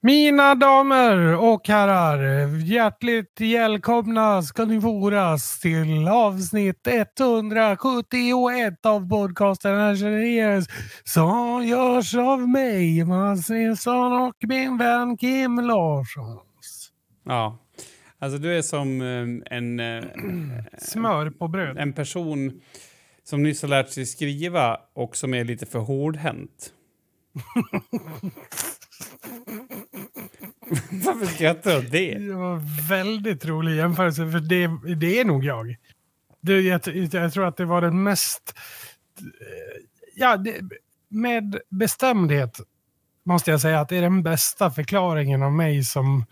Mina damer och herrar, hjärtligt välkomna ska ni voras till avsnitt 171 av podcasten Angeliers som görs av mig, Mats Nilsson och min vän Kim Larsson. Ja, alltså du är som eh, en... eh, Smör på bröd. En person som nyss har lärt sig skriva och som är lite för hårdhänt. Varför skrattar du åt det? Det var väldigt rolig jämförelse, för det, det är nog jag. Det, jag, jag tror att det var den mest... Ja, det, med bestämdhet måste jag säga att det är den bästa förklaringen av mig som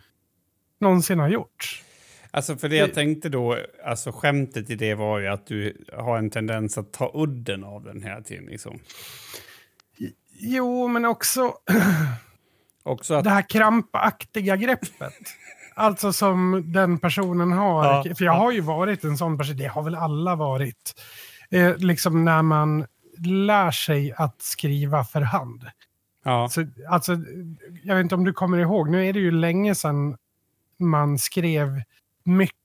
någonsin har gjorts. Alltså för det jag tänkte då, alltså skämtet i det var ju att du har en tendens att ta udden av den hela tiden liksom. Jo, men också Också att, det här krampaktiga greppet. Alltså som den personen har. Ja, För jag ja. har ju varit en sån person, det har väl alla varit. Eh, liksom när man lär sig att skriva för hand. ja, Så, alltså, jag vet inte om du kommer ihåg, nu är det ju länge sedan man skrev mycket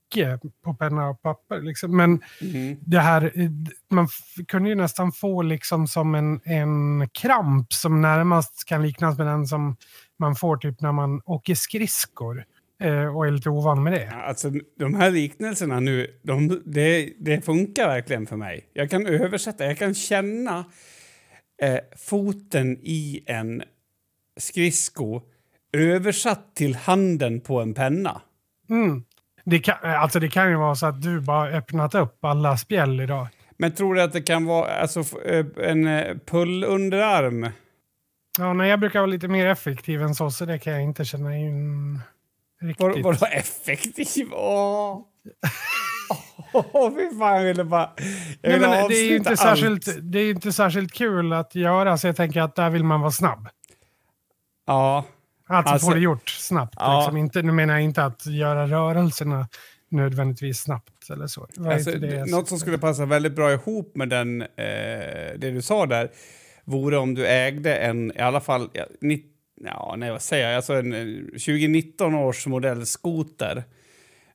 på penna och papper. Liksom. Men mm, det här, eh, man kunde ju nästan få liksom som en, en kramp som närmast kan liknas med den som man får typ när man åker skridskor eh, och är lite ovan med det. alltså de här liknelserna nu, de, det, det funkar verkligen för mig. Jag kan översätta, jag kan känna eh, foten i en skridsko översatt till handen på en penna. Mm. Det, kan, alltså det kan ju vara så att du bara öppnat upp alla spjäll idag. Men tror du att det kan vara alltså, eh, en eh, pullunderarm? Ja, nej, jag brukar vara lite mer effektiv än så, så det kan jag inte känna in riktigt. Var, vadå effektiv? Åh! Åh, fy fan, jag ville bara... Jag Nej, ville men det är inte allt. särskilt, det är inte särskilt kul att göra, så jag tänker att där vill man vara snabb. Ja, Alltså, Alltså- få det gjort snabbt. Ja. Liksom. Inte, nu menar jag inte att göra rörelserna nödvändigtvis snabbt eller så. Alltså, det något som skulle passa väldigt bra ihop med den, eh, det du sa där vore om du ägde en, i alla fall, ja, nitt, ja, nej, vad säger jag, alltså en eh, 2019 års modell skoter.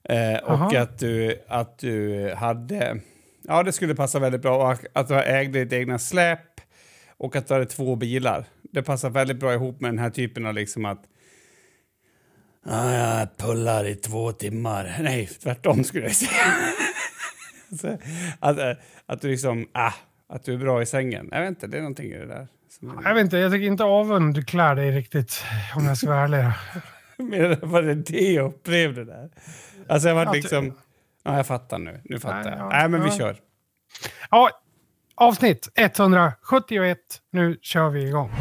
Eh, och Aha. att du, att du hade, ja det skulle passa väldigt bra, och att du ägde ditt egna släp och att du hade två bilar. Det passar väldigt bra ihop med den här typen av liksom att Ja, jag pullar i två timmar. Nej, tvärtom skulle jag säga. Att, eh, att du liksom, ah, att du är bra i sängen. Jag vet inte, det är någonting i det där. Som, Jag vet inte, jag tycker inte avund klär dig riktigt, om jag ska vara ärlig. men var det det jag upplevde där? Alltså jag var liksom, ja jag fattar nu, nu fattar Nej, jag. ja, Nej men vi kör. Ja, avsnitt 171. Nu kör vi igång.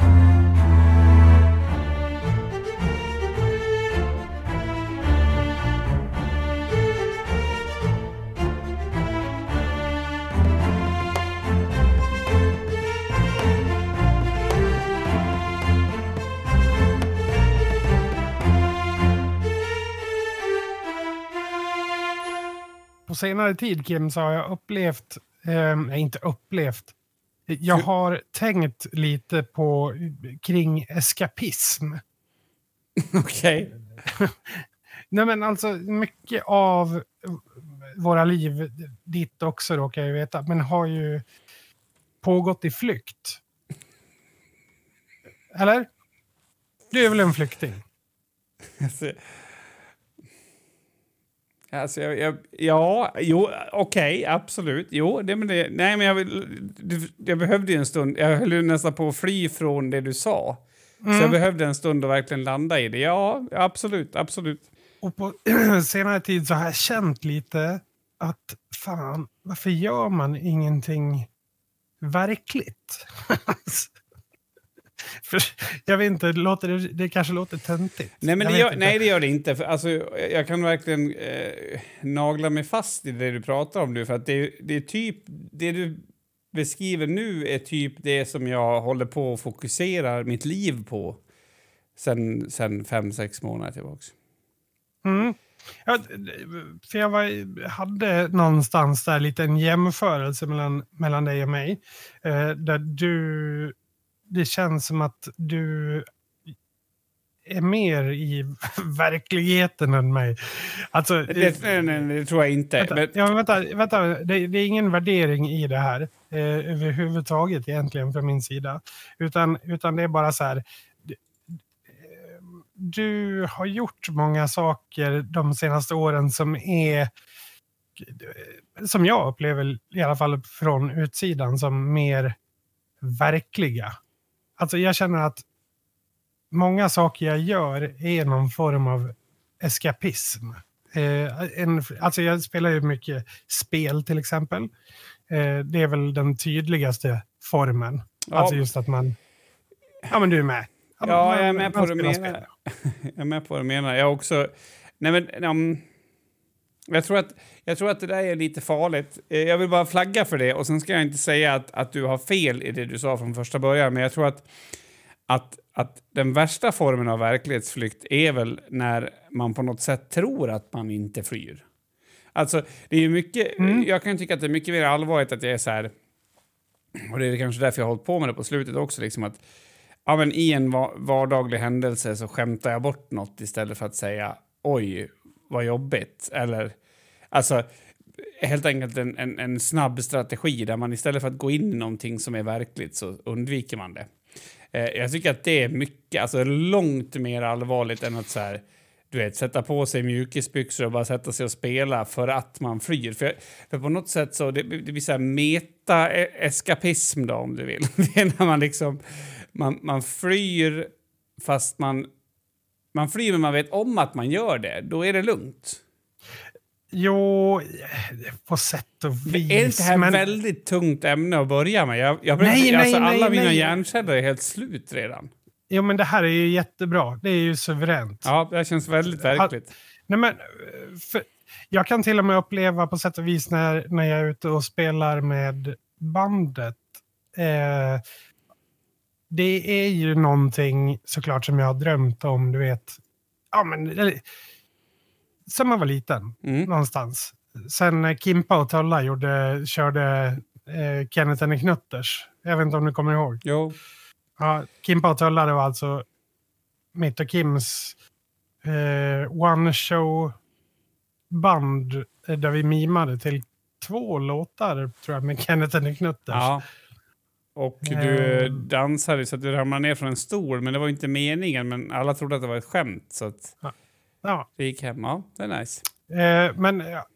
På senare tid, Kim, så har jag upplevt, eh, inte upplevt, jag har tänkt lite på kring eskapism. Okej. Nej men alltså mycket av våra liv, ditt också då kan jag veta, men har ju pågått i flykt. Eller? Du är väl en flykting? Alltså, alltså jag, jag, ja, jo, okej, absolut. Jo, det, men det, nej, men jag, jag behövde ju en stund. Jag höll ju nästan på att fly från det du sa. Så jag behövde en stund att verkligen landa i det. Ja, absolut, absolut. Och på senare tid så har jag känt lite att fan, varför gör man ingenting verkligt? För, jag vet inte, låter det, det kanske låter töntigt. Nej, men det gör, nej, det gör det inte. För, alltså, jag kan verkligen eh, nagla mig fast i det du pratar om nu. För att det, det är typ det du beskriver nu är typ det som jag håller på och fokuserar mitt liv på sen, sen fem, sex månader tillbaks. Mm. Ja, för jag var, hade någonstans där lite en jämförelse mellan, mellan dig och mig. Eh, där du, det känns som att du är mer i verkligheten än mig. Alltså, det, nej, nej, det tror jag inte. Vänta, men... ja, vänta, vänta. Det, det, är ingen värdering i det här eh, överhuvudtaget egentligen från min sida. Utan, utan det är bara så här. Du har gjort många saker de senaste åren som är som jag upplever, i alla fall från utsidan, som mer verkliga. Alltså jag känner att många saker jag gör är någon form av eskapism. Eh, en, alltså jag spelar ju mycket spel till exempel. Eh, det är väl den tydligaste formen. Ja. Alltså just att man... Ja men du är med. Ja, man, jag är med på du menar. jag är med på vad du menar. Jag också... Nej men... Um, jag, tror att, jag tror att det där är lite farligt. Eh, jag vill bara flagga för det och sen ska jag inte säga att, att du har fel i det du sa från första början men jag tror att, att att den värsta formen av verklighetsflykt är väl när man på något sätt tror att man inte flyr. Alltså, det är mycket, mm. jag kan tycka att det är mycket mer allvarligt att jag är så här, och det är kanske därför jag har hållit på med det på slutet också, liksom att ja, men i en vardaglig händelse så skämtar jag bort något istället för att säga oj, var jobbigt. Eller, alltså, helt enkelt en, en, en snabb strategi där man istället för att gå in i någonting som är verkligt så undviker man det. Eh, jag tycker att det är mycket, alltså långt mer allvarligt än att så här, du vet, sätta på sig mjukisbyxor och bara sätta sig och spela för att man flyr. För, för på något sätt så det, det blir så här meta-eskapism då om du vill. Det är när man liksom, man, man flyr fast man, man flyr men man vet om att man gör det. Då är det lugnt. Jo, på sätt och vis. Är inte det här men... väldigt tungt ämne att börja med? Jag, jag nej, alltså, nej, alla nej, mina hjärnceller är helt slut redan. Jo, men det här är ju jättebra. Det är ju suveränt. Ja, det känns väldigt verkligt. nej, men, för, jag kan till och med uppleva på sätt och vis när, när jag är ute och spelar med bandet. Eh, det är ju någonting såklart som jag har drömt om, du vet. Ja, men, sen man var liten, mm. någonstans. Sen Kimpa och Tulla gjorde, körde eh, Kenneth and Knutters. Jag vet inte om du kommer ihåg? Jo. Ja, Kimpa och Tulla det var alltså mitt och Kims eh, one-show-band eh, där vi mimade till två låtar tror jag med Kenneth and Knutters. Ja. Och du eh. dansade så att du ramlade ner från en stol, men det var inte meningen. Men alla trodde att det var ett skämt. Så att... ja. Ja. Det gick hem, ja. Det är nice. Eh, men ja,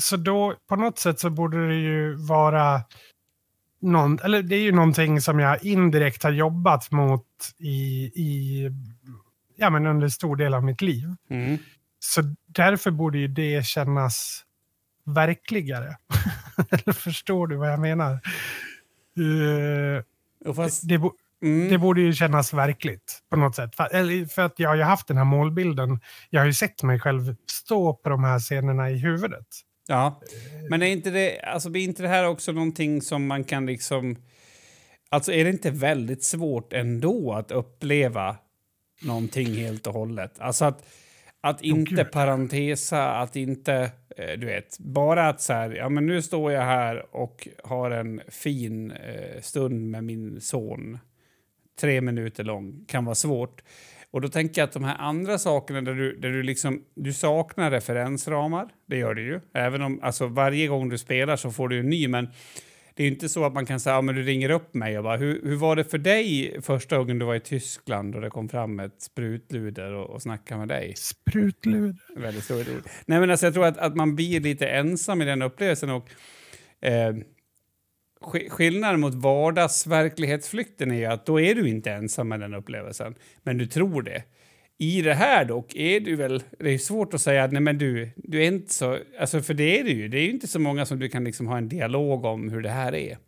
så då på något sätt så borde det ju vara någon, eller det är ju någonting som jag indirekt har jobbat mot i, i ja, men under stor del av mitt liv. Mm. Så därför borde ju det kännas verkligare. eller förstår du vad jag menar? Uh, fast, det, Mm. Det borde ju kännas verkligt på något sätt. För, för att jag har ju haft den här målbilden. Jag har ju sett mig själv stå på de här scenerna i huvudet. Ja, men är inte det, alltså blir inte det här också någonting som man kan liksom... Alltså är det inte väldigt svårt ändå att uppleva någonting helt och hållet? Alltså att, att inte oh, parentesa, att inte... Eh, du vet, bara att så här, ja men nu står jag här och har en fin eh, stund med min son tre minuter lång kan vara svårt. Och då tänker jag att de här andra sakerna där du, där du, liksom, du saknar referensramar, det gör du ju. Även om alltså, varje gång du spelar så får du en ny, men det är inte så att man kan säga ja, du ringer upp mig och bara hur, hur var det för dig första gången du var i Tyskland och det kom fram ett sprutluder och, och snackade med dig? Sprutluder? Väldigt roligt ord. Nej, men alltså, jag tror att, att man blir lite ensam i den upplevelsen och eh, Skillnaden mot vardagsverklighetsflykten är ju att då är du inte ensam med den upplevelsen, men du tror det. I det här dock är du väl, det är svårt att säga nej men du, du är inte så, alltså för det är det ju, det är ju inte så många som du kan liksom ha en dialog om hur det här är.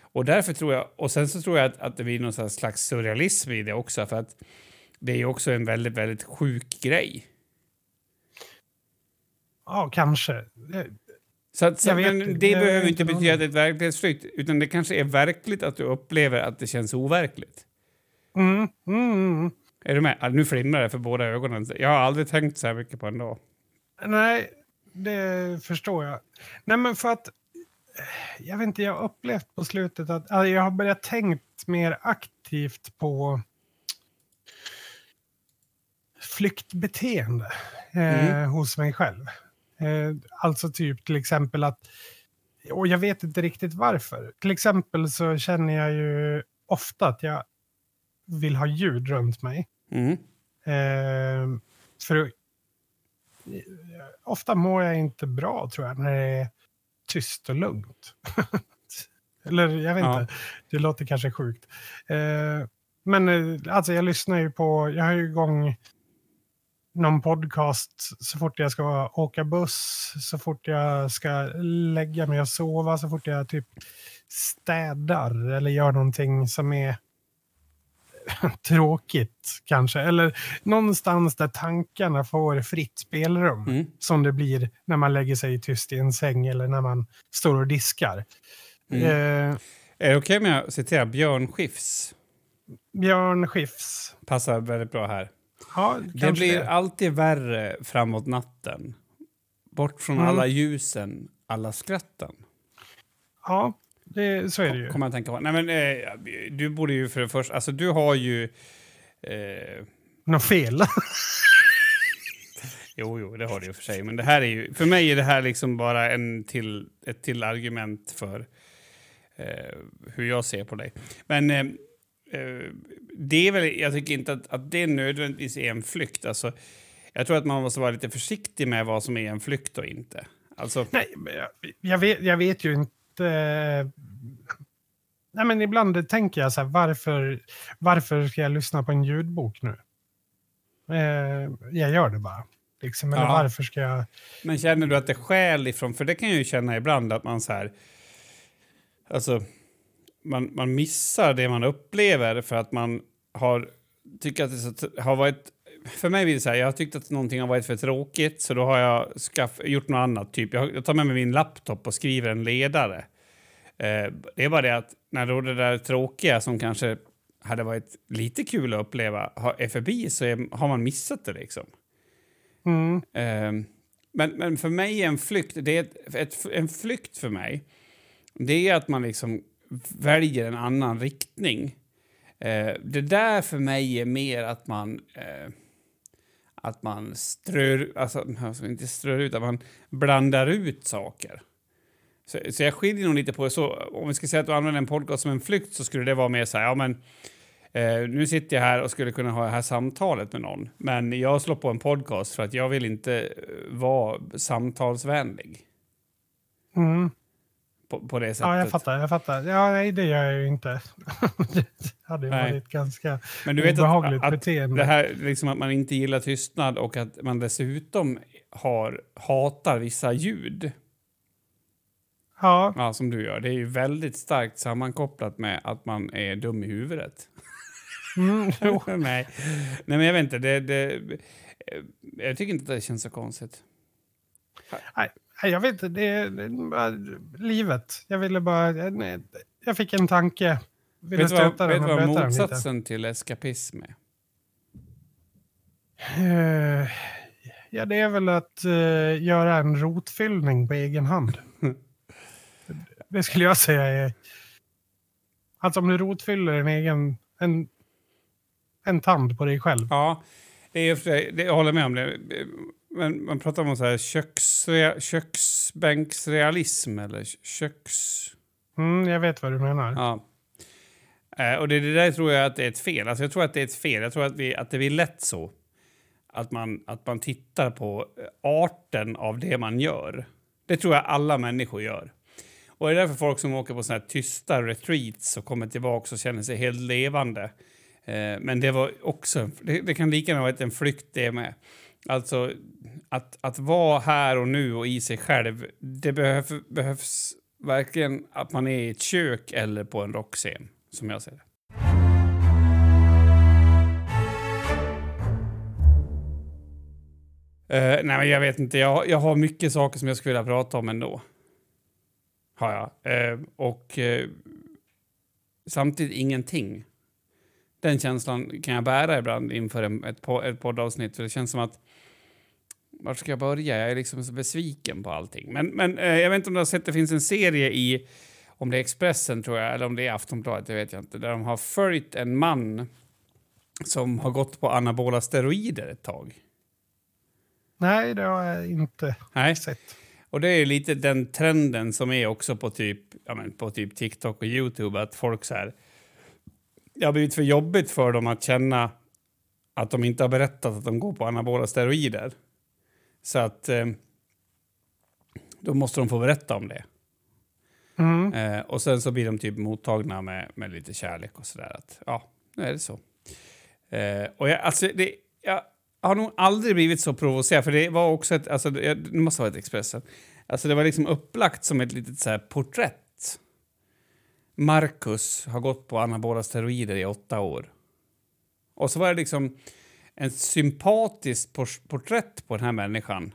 Och därför tror jag, och sen så tror jag att, att det blir någon slags surrealism i det också, för att det är ju också en väldigt, väldigt sjuk grej. Ja, kanske. Så, att, så men det jag behöver inte betyda att det är ett verklighetsflykt, utan det kanske är verkligt att du upplever att det känns overkligt. Mm, mm, mm. Är du med? nu flimrar det för båda ögonen. Jag har aldrig tänkt så här mycket på en dag. Nej, det förstår jag. Nej, men för att... Jag vet inte, jag har upplevt på slutet att alltså, jag har börjat tänkt mer aktivt på flyktbeteende eh, Mm. hos mig själv. Eh, alltså typ till exempel att, och jag vet inte riktigt varför. Till exempel så känner jag ju ofta att jag vill ha ljud runt mig. Mm. Eh, för ofta mår jag inte bra tror jag när det är tyst och lugnt. Eller jag vet Ja. inte, det låter kanske sjukt. Eh, men alltså jag lyssnar ju på, jag har ju igång någon podcast så fort jag ska åka buss, så fort jag ska lägga mig och sova, så fort jag typ städar eller gör någonting som är tråkigt kanske. Eller någonstans där tankarna får fritt spelrum. Mm. Som det blir när man lägger sig tyst i en säng eller när man står och diskar. Mm. Eh, Är det okej om jag citerar Björn Skifs? Björn Skifs. Passar väldigt bra här. Ja, Det blir det. alltid värre framåt natten. Bort från Mm. alla ljusen, alla skratten. Ja, det, så är det ju. Kommer jag tänka på. Nej, men, eh, du borde ju för det första... Alltså, du har ju... Eh, Något fel. jo, jo, det har du ju för sig. Men det här är ju... För mig är det här liksom bara en till, ett till argument för eh, hur jag ser på dig. Men eh, eh, det är väl... Jag tycker inte att, att det nödvändigtvis är en flykt. Alltså, jag tror att man måste vara lite försiktig med vad som är en flykt och inte. Alltså, Nej, jag, jag, vet, jag vet ju inte. Nej, men ibland tänker jag så här, varför, varför ska jag lyssna på en ljudbok nu? Eh, jag gör det bara. Liksom, eller Ja. varför ska jag... Men känner du att det skäl ifrån, för det kan jag ju känna ibland att man så här, alltså man, man missar det man upplever för att man har tycker att det har varit, för mig blir det så här, jag har tyckt att någonting har varit för tråkigt så då har jag skaff, gjort något annat, typ jag, jag tar med mig min laptop och skriver en ledare. Eh, det är bara det att när då det där tråkiga som kanske hade varit lite kul att uppleva är förbi så är, har man missat det liksom. Mm, Ehm, men, men för mig är en flykt, det är ett, ett, en flykt för mig, det är att man liksom väljer en annan riktning. Eh, det där för mig är mer att man eh, att man strör, alltså, alltså inte strör ut, att man blandar ut saker. Så, så jag skiljer nog lite på det. Så om vi ska säga att du använder en podcast som en flykt så skulle det vara mer så här, ja men Eh, nu sitter jag här och skulle kunna ha det här samtalet med någon. Men jag slår på en podcast för att jag vill inte eh, vara samtalsvänlig. mm. På, på det sättet. Ja, jag fattar. Jag fattar. Ja, nej, det gör jag ju inte. det hade ju Nej. varit ganska Men du vet obehagligt att, att beteende. det här liksom att man inte gillar tystnad och att man dessutom har, hatar vissa ljud, Ja, ja, som du gör, det är ju väldigt starkt sammankopplat med att man är dum i huvudet. mm. Nej. Nej, men jag vet inte. Det, det, jag tycker inte att det känns så konstigt. Nej, jag vet inte. Det är, livet. Jag ville bara... Nej, jag fick en tanke. Ville Vet du vad, vet vad motsatsen till eskapism är? Eh, Ja, det är väl att eh, göra en rotfyllning på egen hand. det skulle jag säga är... Alltså om du rotfyller en egen... En, en tand på dig själv. Ja, det är, det, jag håller med om det. Men man pratar om så här köksrea, köksbänksrealism eller köks... Mm, jag vet vad du menar. Ja. Eh, och det, det där tror jag att det är ett fel. Alltså jag tror att det är ett fel. Jag tror att, vi, att det blir lätt så. Att man, att man tittar på eh, arten av det man gör. Det tror jag alla människor gör. Och det är därför folk som åker på såna här tysta retreats och kommer tillbaka och känner sig helt levande. Eh, men det var också, det, det kan lika gärna ha varit en flykt det med. Alltså att, att vara här och nu och i sig själv, det behöv, behövs verkligen att man är i ett kök eller på en rockscen, som jag ser det. Uh, nej, men jag vet inte. Jag, jag har mycket saker som jag skulle vilja prata om ändå. Har jag. Uh, och uh, samtidigt ingenting. Den känslan kan jag bära ibland inför en, ett, po- ett poddavsnitt. För det känns som att var ska jag börja? Jag är liksom så besviken på allting. Men, men eh, jag vet inte om du har sett, det finns en serie i, om det är Expressen tror jag, eller om det är Aftonbladet, det vet jag inte, där de har följt en man som har gått på anabola steroider ett tag. Nej, det har jag inte Nej. sett. Och det är lite den trenden som är också på typ, ja, men på typ TikTok och YouTube, att folk så här... Det har blivit för jobbigt för dem att känna att de inte har berättat att de går på anabola steroider. Så att eh, då måste de få berätta om det. Mm. Eh, och sen så blir de typ mottagna med, med lite kärlek och sådär. Att, ja, nu är det så. Eh, och jag, alltså, det, jag har nog aldrig blivit så provocerad, för det var också ett, alltså, det det måste ha varit Expressen. Alltså det var liksom upplagt som ett litet så här porträtt. Marcus har gått på anabola steroider i åtta år. Och så var det liksom en sympatiskt porträtt på den här människan.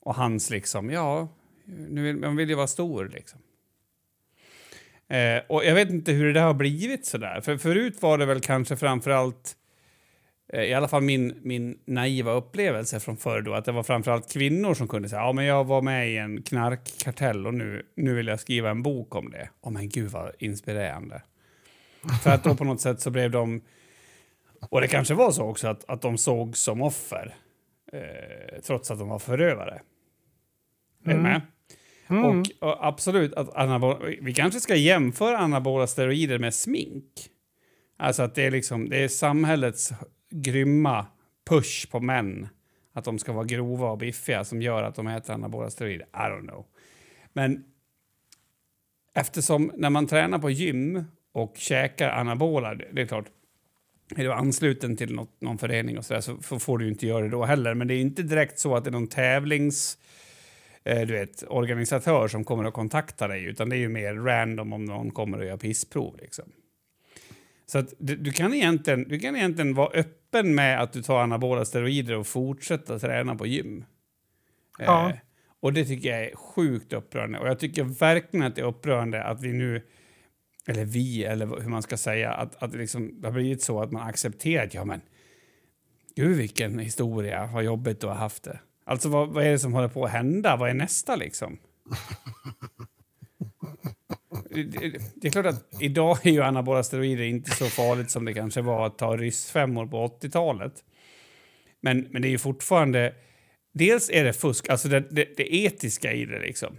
Och hans liksom, ja, nu vill, man vill ju vara stor liksom. Eh, och jag vet inte hur det där har blivit så där, För förut var det väl kanske framförallt, eh, i alla fall min, min naiva upplevelse från förr då, att det var framförallt kvinnor som kunde säga ja men jag var med i en knarkkartell och nu, nu vill jag skriva en bok om det. Åh men gud vad inspirerande. För att då på något sätt så blev de, och det kanske var så också att, att de såg som offer, eh, trots att de var förövare. Är du Mm. med? Mm. Och, och absolut, att anabola, vi kanske ska jämföra anabola steroider med smink. Alltså att det är, liksom, det är samhällets grymma push på män. Att de ska vara grova och biffiga som gör att de äter anabola steroider. I don't know. Men eftersom när man tränar på gym och käkar anabola, det är klart, är du ansluten till något, någon förening och så, där, så får du ju inte göra det då heller. Men det är inte direkt så att det är någon tävlings eh, du vet, organisatör som kommer att kontakta dig, utan det är ju mer random om någon kommer och gör pissprov. Liksom. Så att du, du, kan egentligen, du kan egentligen vara öppen med att du tar anabola steroider och fortsätta träna på gym. Ja. Eh, och det tycker jag är sjukt upprörande. Och jag tycker verkligen att det är upprörande att vi nu, eller vi, eller hur man ska säga, att, att det, liksom, det har blivit så att man accepterar att ja men, gud vilken historia, vad jobbigt du har haft det. Alltså vad, vad är det som håller på att hända? Vad är nästa liksom? det, det- det är klart att idag är ju anabola steroider inte så farligt som det kanske var att ta ryssfemmor på 80-talet. Men, men det är ju fortfarande... Dels är det fusk, alltså det, det, det etiska i det liksom.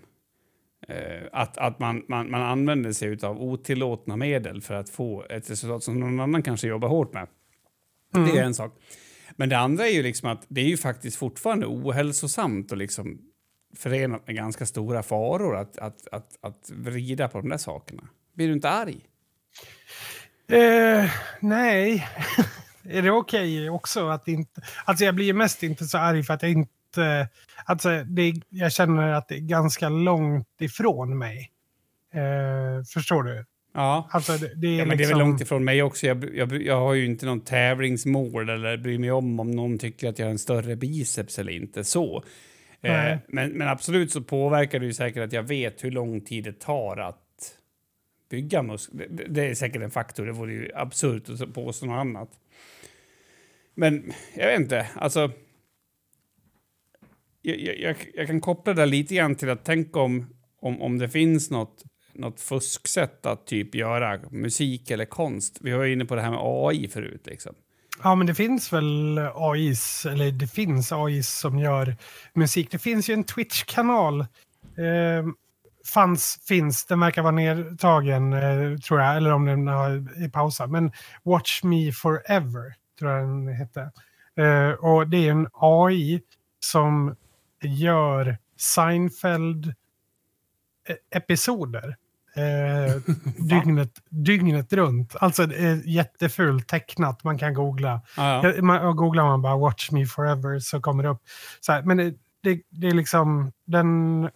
Eh, att att man, man, man använder sig av otillåtna medel för att få ett resultat som någon annan kanske jobbar hårt med. Det är en sak. Men det andra är ju liksom att det är ju faktiskt fortfarande ohälsosamt och liksom förenat med ganska stora faror att, att, att, att vrida på de där sakerna. Blir du inte arg? Eh, nej. är det okej också att inte... Alltså jag blir mest inte så arg för att jag inte... Alltså det, jag känner att det är ganska långt ifrån mig. Eh, förstår du? Ja. Alltså det, det är Ja, men det är liksom... väl långt ifrån mig också. Jag, jag, jag har ju inte någon tävlingsmål eller bryr mig om om någon tycker att jag har en större biceps eller inte. Så. Eh, men, men absolut så påverkar det ju säkert att jag vet hur lång tid det tar att bygga muskler. Det, det är säkert en faktor. Det vore ju absurt att påstå något annat. Men jag vet inte. Alltså. Jag, jag, jag, kan koppla det lite grann till att tänka om, om, om det finns något något fusksätt att typ göra musik eller konst. Vi var ju inne på det här med AI förut. Liksom. Ja, men det finns väl AIs, eller det finns AIs som gör musik. Det finns ju en Twitch-kanal. Eh, fanns, finns, den verkar vara nedtagen eh, tror jag, eller om den har är pausad. Men Watch Me Forever tror jag den hette. Eh, och det är en AI som gör Seinfeld-episoder. Eh, dygnet, dygnet runt. Alltså det är jättefult tecknat. Man kan googla. Ja, ja. Man, googlar man bara Watch Me Forever så kommer det upp. Så här, men det, det, det är liksom, den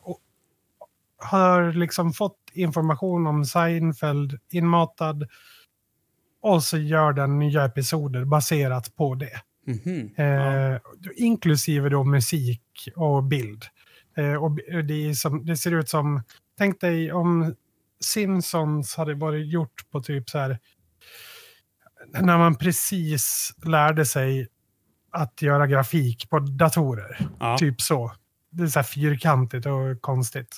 har liksom fått information om Seinfeld inmatad och så gör den nya episoder baserat på det. Mhm. Ja. Eh, inklusive då musik och bild. Eh, och b- det, är som, det ser ut som, tänk dig om Simpsons hade varit gjort på typ så här, när man precis lärde sig att göra grafik på datorer. Ja. Typ så. Det är så här fyrkantigt och konstigt.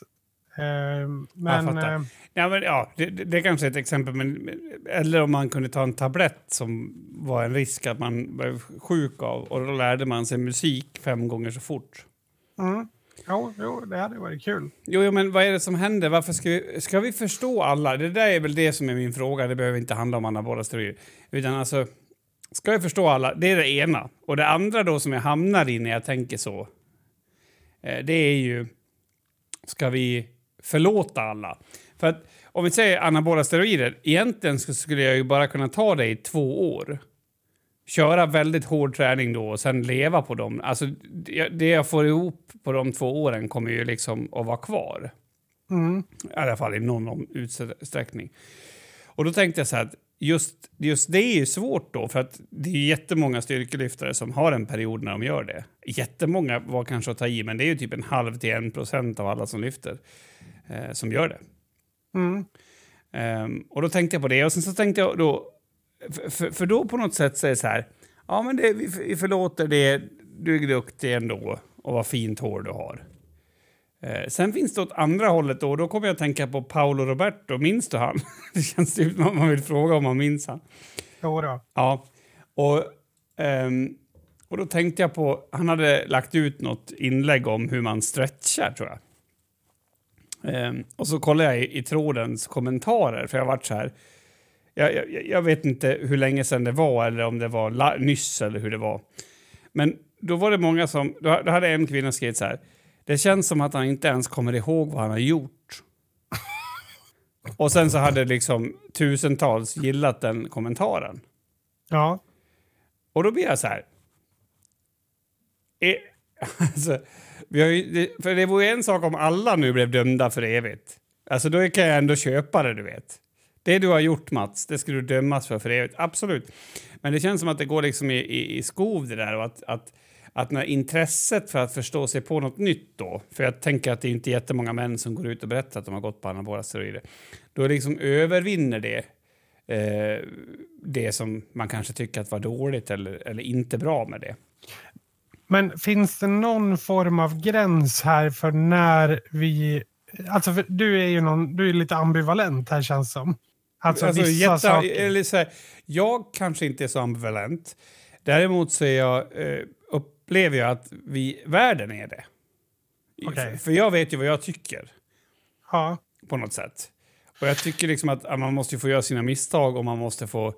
Eh, men... fattar. Eh, Ja, men, ja det, det det är kanske är ett exempel. Men, eller om man kunde ta en tablett som var en risk att man blev sjuk av och då lärde man sig musik fem gånger så fort. mm. jo, jo, det hade varit kul. Jo, jo, men vad är det som händer? Varför ska vi, ska vi förstå alla? Det där är väl det som är min fråga. Det behöver inte handla om anabola steroider. Utan alltså, ska vi förstå alla? Det är det ena. Och det andra då som jag hamnar i när jag tänker så. Eh, det är ju, ska vi förlåta alla? För att om vi säger anabola steroider, egentligen skulle jag ju bara kunna ta det i två år. Köra väldigt hård träning då och sen leva på dem. Alltså det jag får ihop på de två åren kommer ju liksom att vara kvar. Mm. I alla fall i någon utsträckning. Och då tänkte jag så här att just, just det är ju svårt då för att det är jättemånga styrkelyftare som har en period när de gör det. Jättemånga var kanske att ta i men det är ju typ en halv till en procent av alla som lyfter eh, som gör det. Mm. Ehm, och då tänkte jag på det och sen så tänkte jag då, för, för, för då på något sätt det så här, ja men det, vi, vi förlåter det, du är duktig ändå och vad fint hår du har. Eh, sen finns det åt andra hållet då, och då kommer jag att tänka på Paolo Roberto, minns du han? det känns typ som att man vill fråga om man minns han. Jo då. Ja, och, ehm, och då tänkte jag på, han hade lagt ut något inlägg om hur man stretchar tror jag. Ehm, och så kollade jag i, i trådens kommentarer, för jag varit så här, jag, jag, jag vet inte hur länge sedan det var eller om det var la, nyss eller hur det var. Men då var det många som, då, då hade en kvinna skrivit så här, det känns som att han inte ens kommer ihåg vad han har gjort. och sen så hade liksom tusentals gillat den kommentaren. Ja. Och då blir jag så här... Är, alltså, vi har ju, för det vore en sak om alla nu blev dömda för evigt. Alltså då kan jag ändå köpa det, du vet. Det du har gjort, Mats, det ska du dömas för för evigt. Absolut. Men det känns som att det går liksom i, i, i skov det där och att, att, att när intresset för att förstå sig på något nytt då, för jag tänker att det är inte jättemånga män som går ut och berättar att de har gått på anabola steroider, då liksom övervinner det eh, det som man kanske tycker att var dåligt eller, eller inte bra med det. Men finns det någon form av gräns här för när vi... Alltså du är ju någon, du är lite ambivalent här känns som. Alltså, Alltså, vissa jätte, saker. eller så här, jag kanske inte är så ambivalent. Däremot så är jag, eh, upplever jag att vi, världen är det. Okej. För, för jag vet ju vad jag tycker Ja. på något sätt. Och jag tycker liksom att, att man måste få göra sina misstag och man måste få,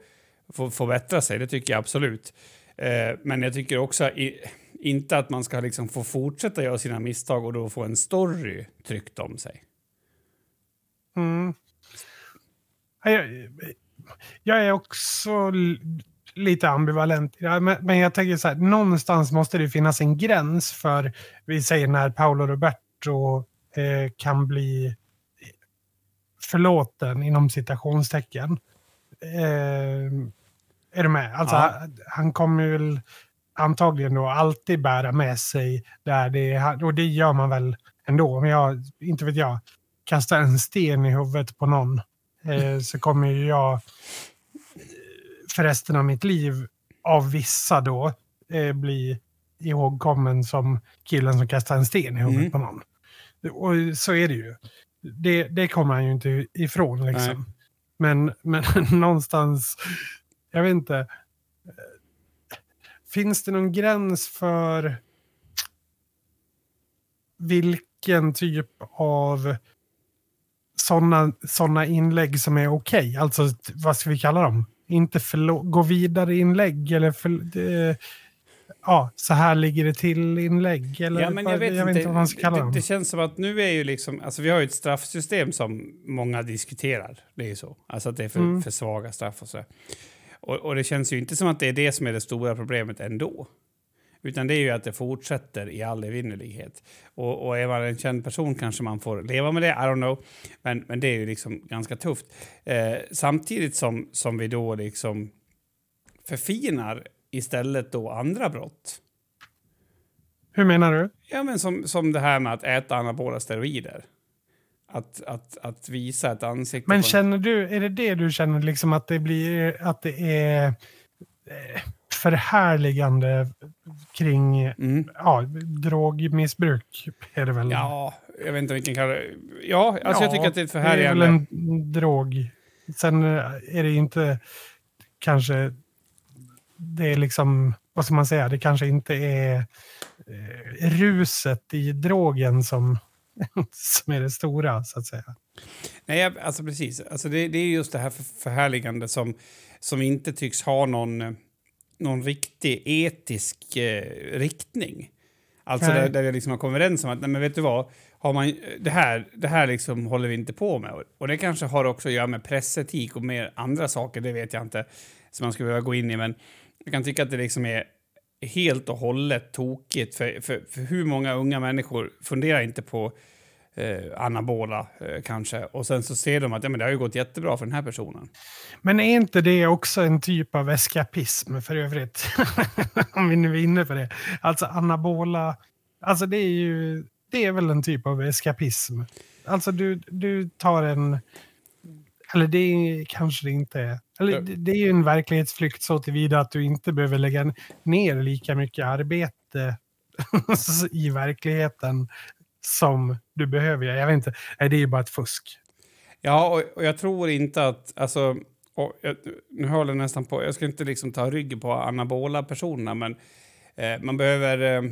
få, få bättra sig. Det tycker jag absolut. Eh, men jag tycker också i, inte att man ska liksom få fortsätta göra sina misstag och då få en story tryckt om sig. Mm. Jag, jag är också lite ambivalent men, men jag tänker så här, någonstans måste det finnas en gräns för, vi säger när Paolo Roberto eh, kan bli förlåten inom citationstecken. Eh, är du med? Alltså, Ja. han, han kommer ju väl antagligen då alltid bära med sig där det är, och det gör man väl ändå. Men jag, inte vet jag, kastar en sten i huvudet på någon eh, så kommer ju jag eh, för resten av mitt liv av vissa då eh, bli ihågkommen som killen som kastar en sten i huvudet Mm. på någon. Och så är det ju. Det, det kommer han ju inte ifrån liksom. Men, men någonstans, jag vet inte. Eh, Finns det någon gräns för vilken typ av sådana såna inlägg som är okej? Alltså, t- vad ska vi kalla dem? Inte gå vidare-inlägg eller för, det, ja, så här ligger det till-inlägg? Eller Ja, men jag vet, jag vet inte vad man ska kalla det, dem. det, det känns som att nu är ju liksom, alltså vi har ju ett straffsystem som många diskuterar. Det är ju så. Alltså att det är för, Mm. för svaga straff och så. Och, och det känns ju inte som att det är det som är det stora problemet ändå. Utan det är ju att det fortsätter i all evinnerlighet. Och, och är man en känd person kanske man får leva med det, I don't know. Men, men det är ju liksom ganska tufft. Eh, samtidigt som, som vi då liksom förfinar istället då andra brott. Hur menar du? Ja, men som, som det här med att äta anabola steroider. Att, att, att visa ett ansikte. Men känner du, är det det du känner liksom att det blir, att det är eh, förhärligande kring Mm. ja, drogmissbruk? Är det väl? Ja, jag vet inte vilken kallar Ja, alltså Ja, jag tycker att det är ett Det är förhärligande. väl en drog. Sen eh, är det inte kanske... Det är liksom, vad ska man säga, det kanske inte är eh, ruset i drogen som, som är det stora, så att säga. Nej, alltså precis. Alltså det, det är just det här för, förhärligande som, som inte tycks ha någon, någon riktig etisk eh, riktning. Alltså Nej. där, där vi liksom har kommit överens om att nej, men vet du vad, har man, det här, det här liksom håller vi inte på med. Och det kanske har också att göra med pressetik och mer andra saker, det vet jag inte, som man skulle behöva gå in i. Men jag kan tycka att det liksom är helt och hållet tokigt. För, för, för hur många unga människor funderar inte på eh, anabola eh, kanske och sen så ser de att ja, men det har ju gått jättebra för den här personen. Men är inte det också en typ av eskapism för övrigt? Om vi nu är inne på det. Alltså anabola, alltså det är ju, det är väl en typ av eskapism. Alltså du, du tar en, eller det är, kanske det inte är. Eller det, det är ju en verklighetsflykt så tillvida att du inte behöver lägga ner lika mycket arbete i verkligheten som du behöver. Jag vet inte, det är ju bara ett fusk. Ja, och, och jag tror inte att... Alltså, jag, nu håller jag nästan på... Jag ska inte liksom ta rygg på anabola personerna, men eh, man behöver... Eh,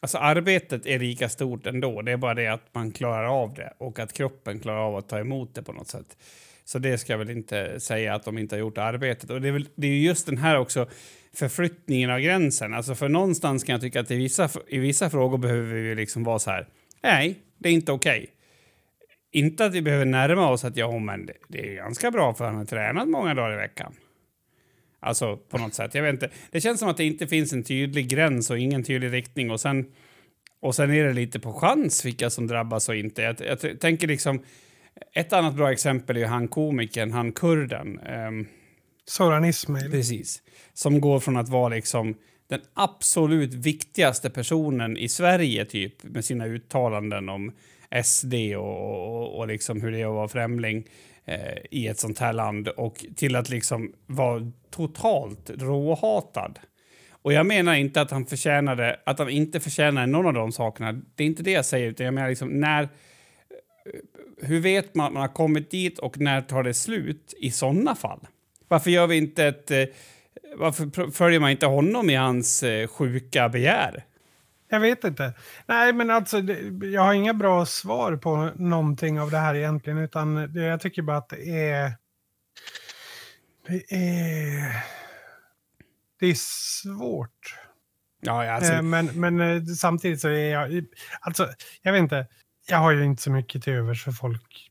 alltså arbetet är lika stort ändå. Det är bara det att man klarar av det och att kroppen klarar av att ta emot det på något sätt. Så det ska jag väl inte säga att de inte har gjort arbetet. Och det är, väl, det är ju just den här också förflyttningen av gränsen. Alltså för någonstans kan jag tycka att i vissa, i vissa frågor behöver vi liksom vara så här. Nej, det är inte okej. Inte att vi behöver närma oss att ja, men det, det är ganska bra för han har tränat många dagar i veckan. Alltså på något sätt. Jag vet inte. Det känns som att det inte finns en tydlig gräns och ingen tydlig riktning och sen och sen är det lite på chans vilka som drabbas och inte. Jag, jag tänker liksom ett annat bra exempel är han komikern, han kurden. ehm, Soran Ismail. Precis. Som går från att vara liksom den absolut viktigaste personen i Sverige typ med sina uttalanden om SD och, och, och liksom hur det är att vara främling eh, i ett sånt här land och till att liksom vara totalt råhatad. Och jag menar inte att han förtjänade, att han inte förtjänar någon av de sakerna. Det är inte det jag säger, utan jag menar liksom när hur vet man att man har kommit dit och när tar det slut i sådana fall? Varför gör vi inte ett... eh, Varför följer man inte honom i hans eh, sjuka begär? Jag vet inte. Nej, men alltså, jag har inga bra svar på någonting av det här egentligen, utan jag tycker bara att det är... Det är... Det är svårt. Ja, alltså, Eh, men, men samtidigt så är jag... Alltså, jag vet inte. Jag har ju inte så mycket till övers för folk.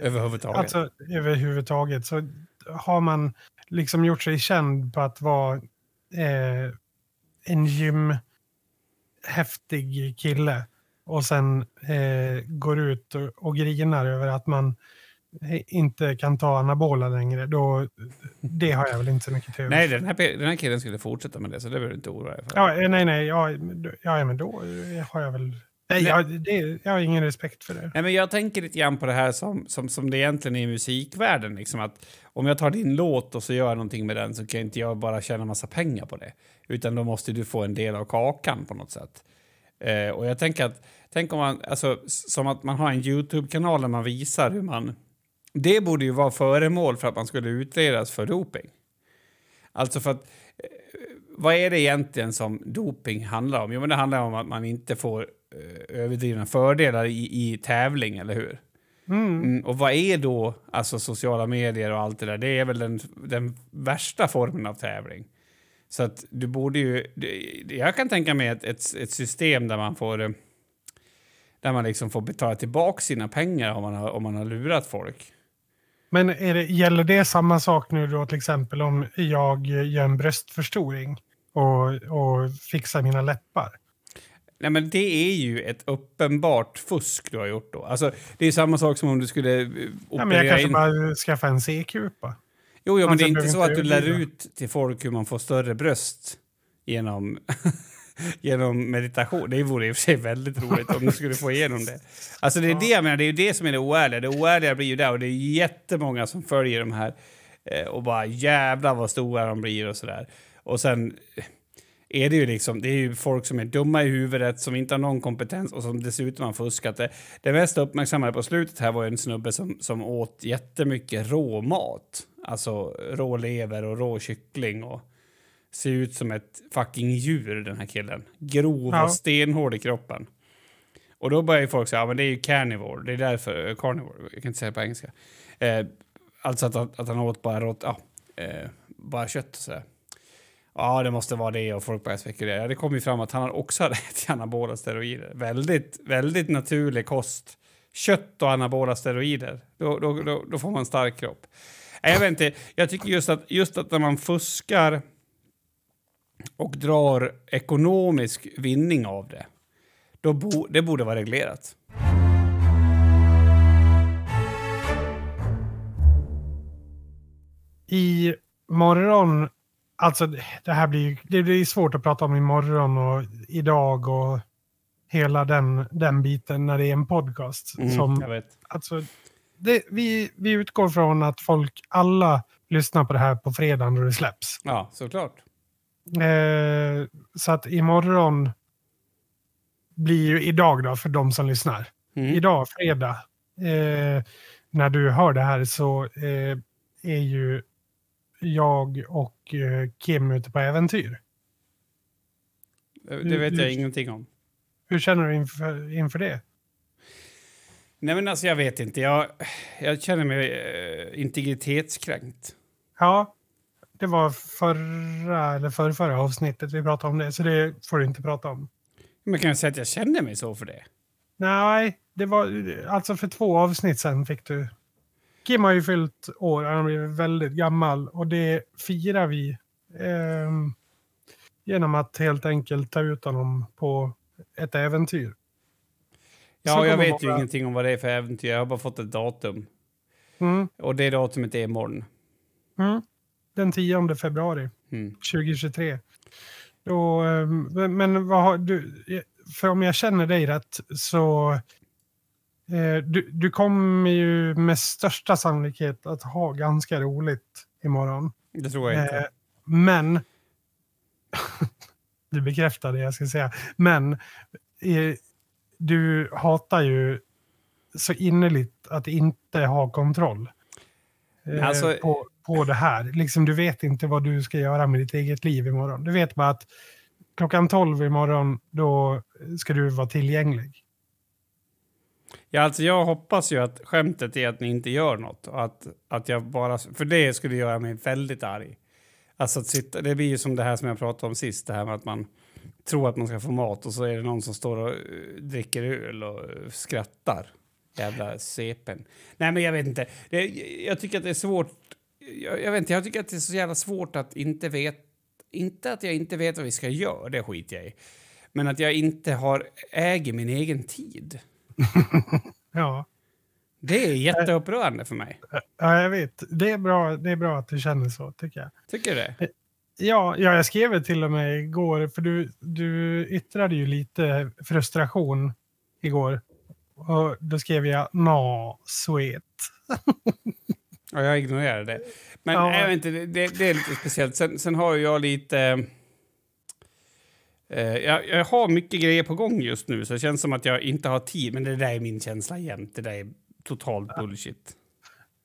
överhuvudtaget. Alltså överhuvudtaget. Så har man liksom gjort sig känd på att vara eh, en gymhäftig kille och sen eh, går ut och, och grinar över att man eh, inte kan ta anabola längre, då, det har jag väl inte så mycket till Nej, den här, den här killen skulle fortsätta med det, så det behöver du inte oroa dig för. Ja, eh, nej, nej, ja, ja, men då eh, har jag väl... Nej, jag, det, jag har ingen respekt för det. Nej, men jag tänker lite grann på det här som, som, som det egentligen är i musikvärlden. Liksom att om jag tar din låt och så gör jag någonting med den så kan inte jag bara tjäna massa pengar på det. Utan då måste du få en del av kakan på något sätt. Eh, och jag tänker att, tänk om man, alltså som att man har en YouTube-kanal där man visar hur man... Det borde ju vara föremål för att man skulle utredas för doping. Alltså för att, eh, vad är det egentligen som doping handlar om? Jo, men det handlar om att man inte får överdrivna fördelar i, i tävling, eller hur? Mm. Mm, och vad är då alltså sociala medier och allt det där? Det är väl den, den värsta formen av tävling. Så att du borde ju... Jag kan tänka mig ett, ett, ett system där man får... eh, Där man liksom får betala tillbaka sina pengar om man har, om man har lurat folk. Men det, gäller det samma sak nu då till exempel om jag gör en bröstförstoring och, och fixar mina läppar? Nej, men det är ju ett uppenbart fusk du har gjort då. Alltså, det är samma sak som om du skulle eh, Ja, men jag operera kanske in... bara skaffar en C-kupa. Jo, jo men det är inte så att du lär ut till folk hur man får större bröst genom, genom meditation. Det vore i och för sig väldigt roligt om du skulle få igenom det. Alltså det är det jag menar, det är ju det som är det oärliga. Det oärliga blir ju där och det är jättemånga som följer de här eh, och bara jävlar vad stora de blir och sådär. Och sen, eh, är det ju liksom, det är ju folk som är dumma i huvudet, som inte har någon kompetens och som dessutom har fuskat. Det, det mest uppmärksammade på slutet här var en snubbe som, som åt jättemycket råmat. Alltså rå lever och rå kyckling och ser ut som ett fucking djur den här killen. Grov Ja. och stenhård i kroppen. Och då börjar ju folk säga, ja men det är ju carnivore, det är därför, eh, carnivore, jag kan inte säga det på engelska. Eh, alltså att, att, att han åt bara rått, ja, eh, bara kött och sådär. Ja, det måste vara det och folk börjar spekulera. Det kom ju fram att han också hade ätit anabola steroider. Väldigt, väldigt naturlig kost. Kött och anabola steroider. Då, då, då, då får man en stark kropp. Nej, Jag vet inte, jag tycker just att, just att när man fuskar och drar ekonomisk vinning av det, då bo, det borde vara reglerat. I morgon, alltså det här blir, det blir svårt att prata om imorgon och idag och hela den, den biten när det är en podcast. Som, jag vet. alltså, det, vi, vi utgår från att folk, alla lyssnar på det här på fredag när det släpps. Ja, såklart. Eh, så att imorgon blir ju idag då för de som lyssnar. Mm. Idag, fredag, eh, när du hör det här så eh, är ju jag och eh, Kim ute på äventyr. Det vet jag ingenting om. Hur känner du inför, inför det? Nej, men alltså jag vet inte. Jag, jag känner mig eh, integritetskränkt. Ja, det var förra eller förra, förra avsnittet vi pratade om det, så det får du inte prata om. Men kan jag säga att jag känner mig så för det? Nej, det var alltså för två avsnitt sen fick du. Kim har ju fyllt år, han har blivit väldigt gammal och det firar vi ehm, genom att helt enkelt ta ut honom på ett äventyr. Ja, jag vet ju ingenting om vad det är för äventyr. Jag har bara fått ett datum. Mm, Och det datumet är imorgon. mm. Den 10 februari Mm. 2023. Då, ehm, men- vad har du, för om jag känner dig rätt så eh, du, du kommer ju med största sannolikhet att ha ganska roligt imorgon. Det tror jag inte. Eh, men, du bekräftar det jag ska säga, men eh, du hatar ju så innerligt att inte ha kontroll eh, alltså- på, på det här. Liksom, du vet inte vad du ska göra med ditt eget liv imorgon. Du vet bara att klockan 12 imorgon, då ska du vara tillgänglig. Ja, alltså jag hoppas ju att skämtet är att ni inte gör något. Och att, att jag bara, för det skulle göra mig väldigt arg. Alltså att sitta, det blir ju som det här som jag pratade om sist, det här med att man tror att man ska få mat och så är det någon som står och eh, dricker öl och eh, skrattar. Jävla sepen. Nej, men jag vet inte. Det, jag tycker att det är svårt. Jag, jag vet inte, jag tycker att det är så jävla svårt att inte veta. Inte att jag inte vet vad vi ska göra, det skiter jag i. Men att jag inte har, äger min egen tid. Ja. Det är jätteupprörande för mig. ja, jag vet. Det är, bra, det är bra att du känner så, tycker jag. Tycker du det? Ja, ja, jag skrev det till och med igår, för du, du yttrade ju lite frustration igår. Och då skrev jag no, sweet. Ja, jag ignorerar det. Men Ja. jag vet inte, det, det, är lite speciellt. Sen, sen har jag lite... Eh, jag, jag har mycket grejer på gång just nu, så det känns som att jag inte har tid. Men det där är min känsla jämt. Det där är totalt bullshit.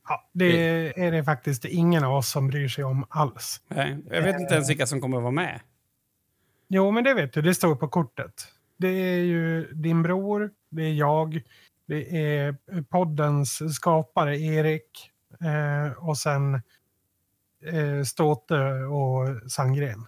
Ja, det är det faktiskt ingen av oss som bryr sig om alls. Nej, jag vet inte ens vilka som kommer att vara med. Jo, men det vet du, det står på kortet. Det är ju din bror, det är jag, det är poddens skapare Erik eh, och sen eh, Ståte och Sandgren.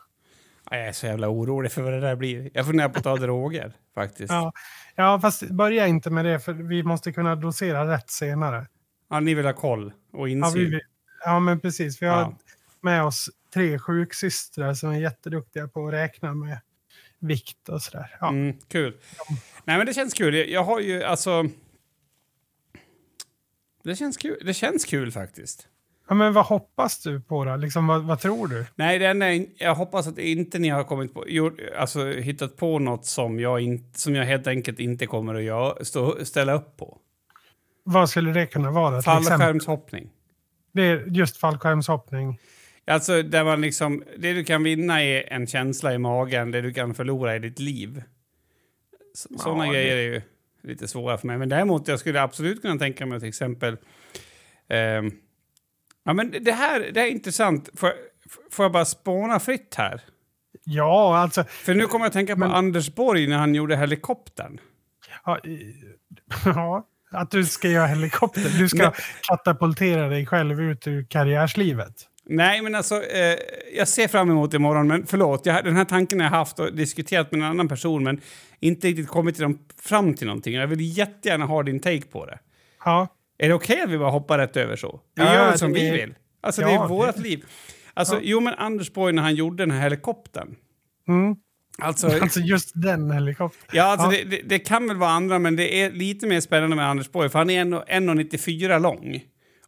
Jag är så jävla orolig för vad det där blir. Jag funderar på att ta droger, faktiskt. Ja, ja, fast börja inte med det för vi måste kunna dosera rätt senare. Ja, ni vill ha koll och Ja, insyn. vi, ja men precis. Vi har Ja. med oss tre sjuksystrar som är jätteduktiga på att räkna med vikt och sådär. Ja. Mm, kul. Nej, men det känns kul. Jag- Jag har ju alltså... Det känns kul, det känns kul faktiskt. Ja, men vad hoppas du på då? Liksom, vad, vad tror du? Nej, det enda, jag- hoppas att inte ni har kommit på, gjort, alltså, hittat på något som jag, in, som jag helt enkelt inte kommer att göra, stå, ställa upp på. Vad skulle det kunna vara? Fallskärmshoppning. Det är just fallskärmshoppning. Alltså, där man liksom, det du kan vinna är en känsla i magen, det du kan förlora i ditt liv. Så, Ja, sådana det- grejer är ju lite svåra för mig. Men däremot, jag skulle absolut kunna tänka mig till exempel... ehm, ja, men det här, det här är intressant. Får, får jag bara spåna fritt här? Ja, alltså... För nu kommer jag att tänka på Men- Anders Borg när han gjorde helikoptern. Ja, ja, att du ska göra helikopter. Du ska Men- katapultera dig själv ut ur karriärslivet. Nej, men alltså, eh, jag ser fram emot imorgon, men förlåt, jag, den här tanken har jag haft och diskuterat med en annan person, men inte riktigt kommit till dem, fram till någonting. Jag vill jättegärna ha din take på det. Ja, Är det okej att vi bara hoppar rätt över så? Vi Ja, gör det som det vi vill. Alltså, det Ja, är vårt det- liv. Alltså, Ja. jo, men Anders Borg när han gjorde den här helikoptern. mm. Alltså, alltså just den helikoptern. ja, alltså Ja. Det, det, det kan väl vara andra, men det är lite mer spännande med Anders Borg, för han är ändå 1,94 lång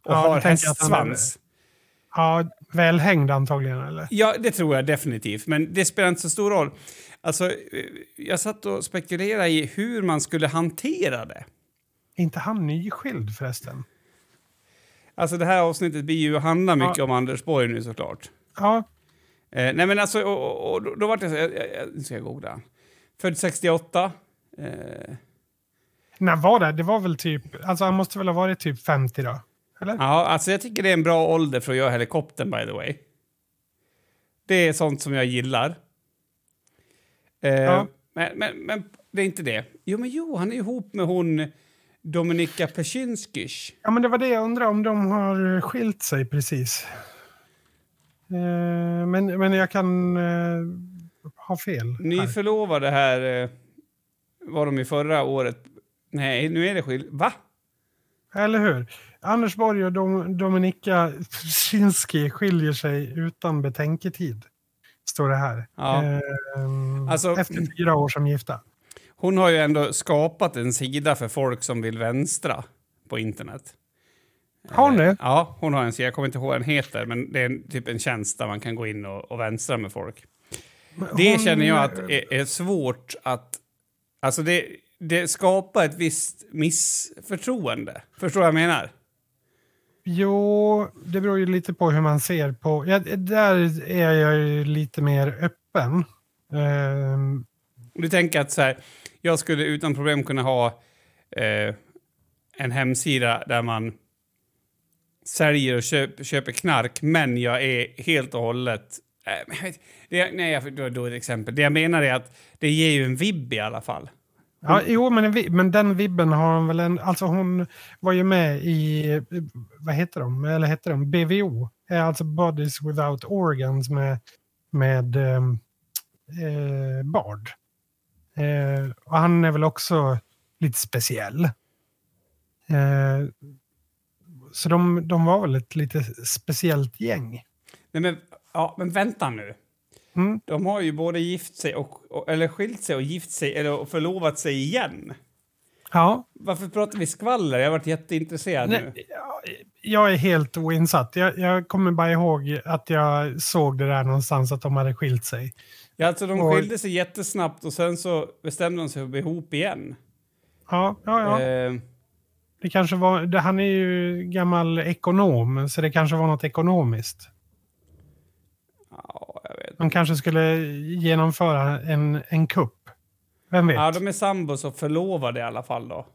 och Ja, har hästsvans. Ja, välhängd antagligen eller? Ja, det tror jag definitivt, men det spelar inte så stor roll. Alltså, eh, jag satt och spekulerade i hur man skulle hantera det. Är inte han nyskild förresten? Alltså det här avsnittet blir ju handla mycket Ja. om Anders Borg nu såklart. Ja, Eh, nej men alltså, och, och, då, då var det så jag, jag, jag, nu ska jag googla. Född 68. Eh, när var det? Det var väl typ, alltså han måste väl ha varit typ 50 då? Eller? ja, alltså jag tycker det är en bra ålder för att göra helikoptern by the way. Det är sånt som jag gillar. Eh, Ja. men, men, men det är inte det. Jo, men jo, han är ihop med hon Dominika Persinskis. Ja, men det var det jag undrar om de har skilt sig precis. Eh, men, men jag kan eh, ha fel. Nyförlovade här eh, var de i förra året. Nej, nu är det skil... Va? Eller hur? Anders Borg och Dom, Dominika Szynski skiljer sig utan betänketid. Står det här. Ja. Ehm, Alltså- Efter fyra år som gifta. Hon har ju ändå skapat en sida för folk som vill vänstra på internet. Har hon Eh, det? Ja, hon har en sida. Jag kommer inte ihåg vad den heter, men det är typ en tjänst där man kan gå in och, och vänstra med folk. Det Hon- känner jag att är, är svårt att... Alltså det, det skapar ett visst missförtroende. Förstår du vad jag menar? Jo, det beror ju lite på hur man ser på... Ja, där är jag ju lite mer öppen. Ehm, Du tänker att så här, jag skulle utan problem kunna ha eh, en hemsida där man säljer och köp, köper knark, men jag är helt och hållet... Eh, vet- det, nej, jag- då, då är det ett exempel. Det jag menar är att det ger ju en vibb i alla fall. Ja, jo, men, en men den vibben har hon väl en... Alltså hon var ju med i, vad heter de? Eller heter de? BVO. Eh, alltså Bodies Without Organs med, med ehm, eh, Bard. Eh, och han är väl också lite speciell. Eh, så de, de var väl ett lite speciellt gäng. Nej, men, ja, men vänta nu. Mm. De har ju både gift sig och, och eller skilt sig och gift sig eller förlovat sig igen. Ja, Varför pratar vi skvaller? Jag har varit jätteintresserad nu. Nej, ja, jag är helt oinsatt. Jag, jag kommer bara ihåg att jag såg det där någonstans att de hade skilt sig. Ja, alltså de skilde sig jättesnabbt och sen så bestämde de sig för att bli ihop igen. Ja, ja, ja. Eh, Det kanske var, det, han är ju gammal ekonom, så det kanske var något ekonomiskt. ja, jag vet. De kanske skulle genomföra en, en kupp. Vem vet? Ja, de är sambos och förlovade i alla fall då.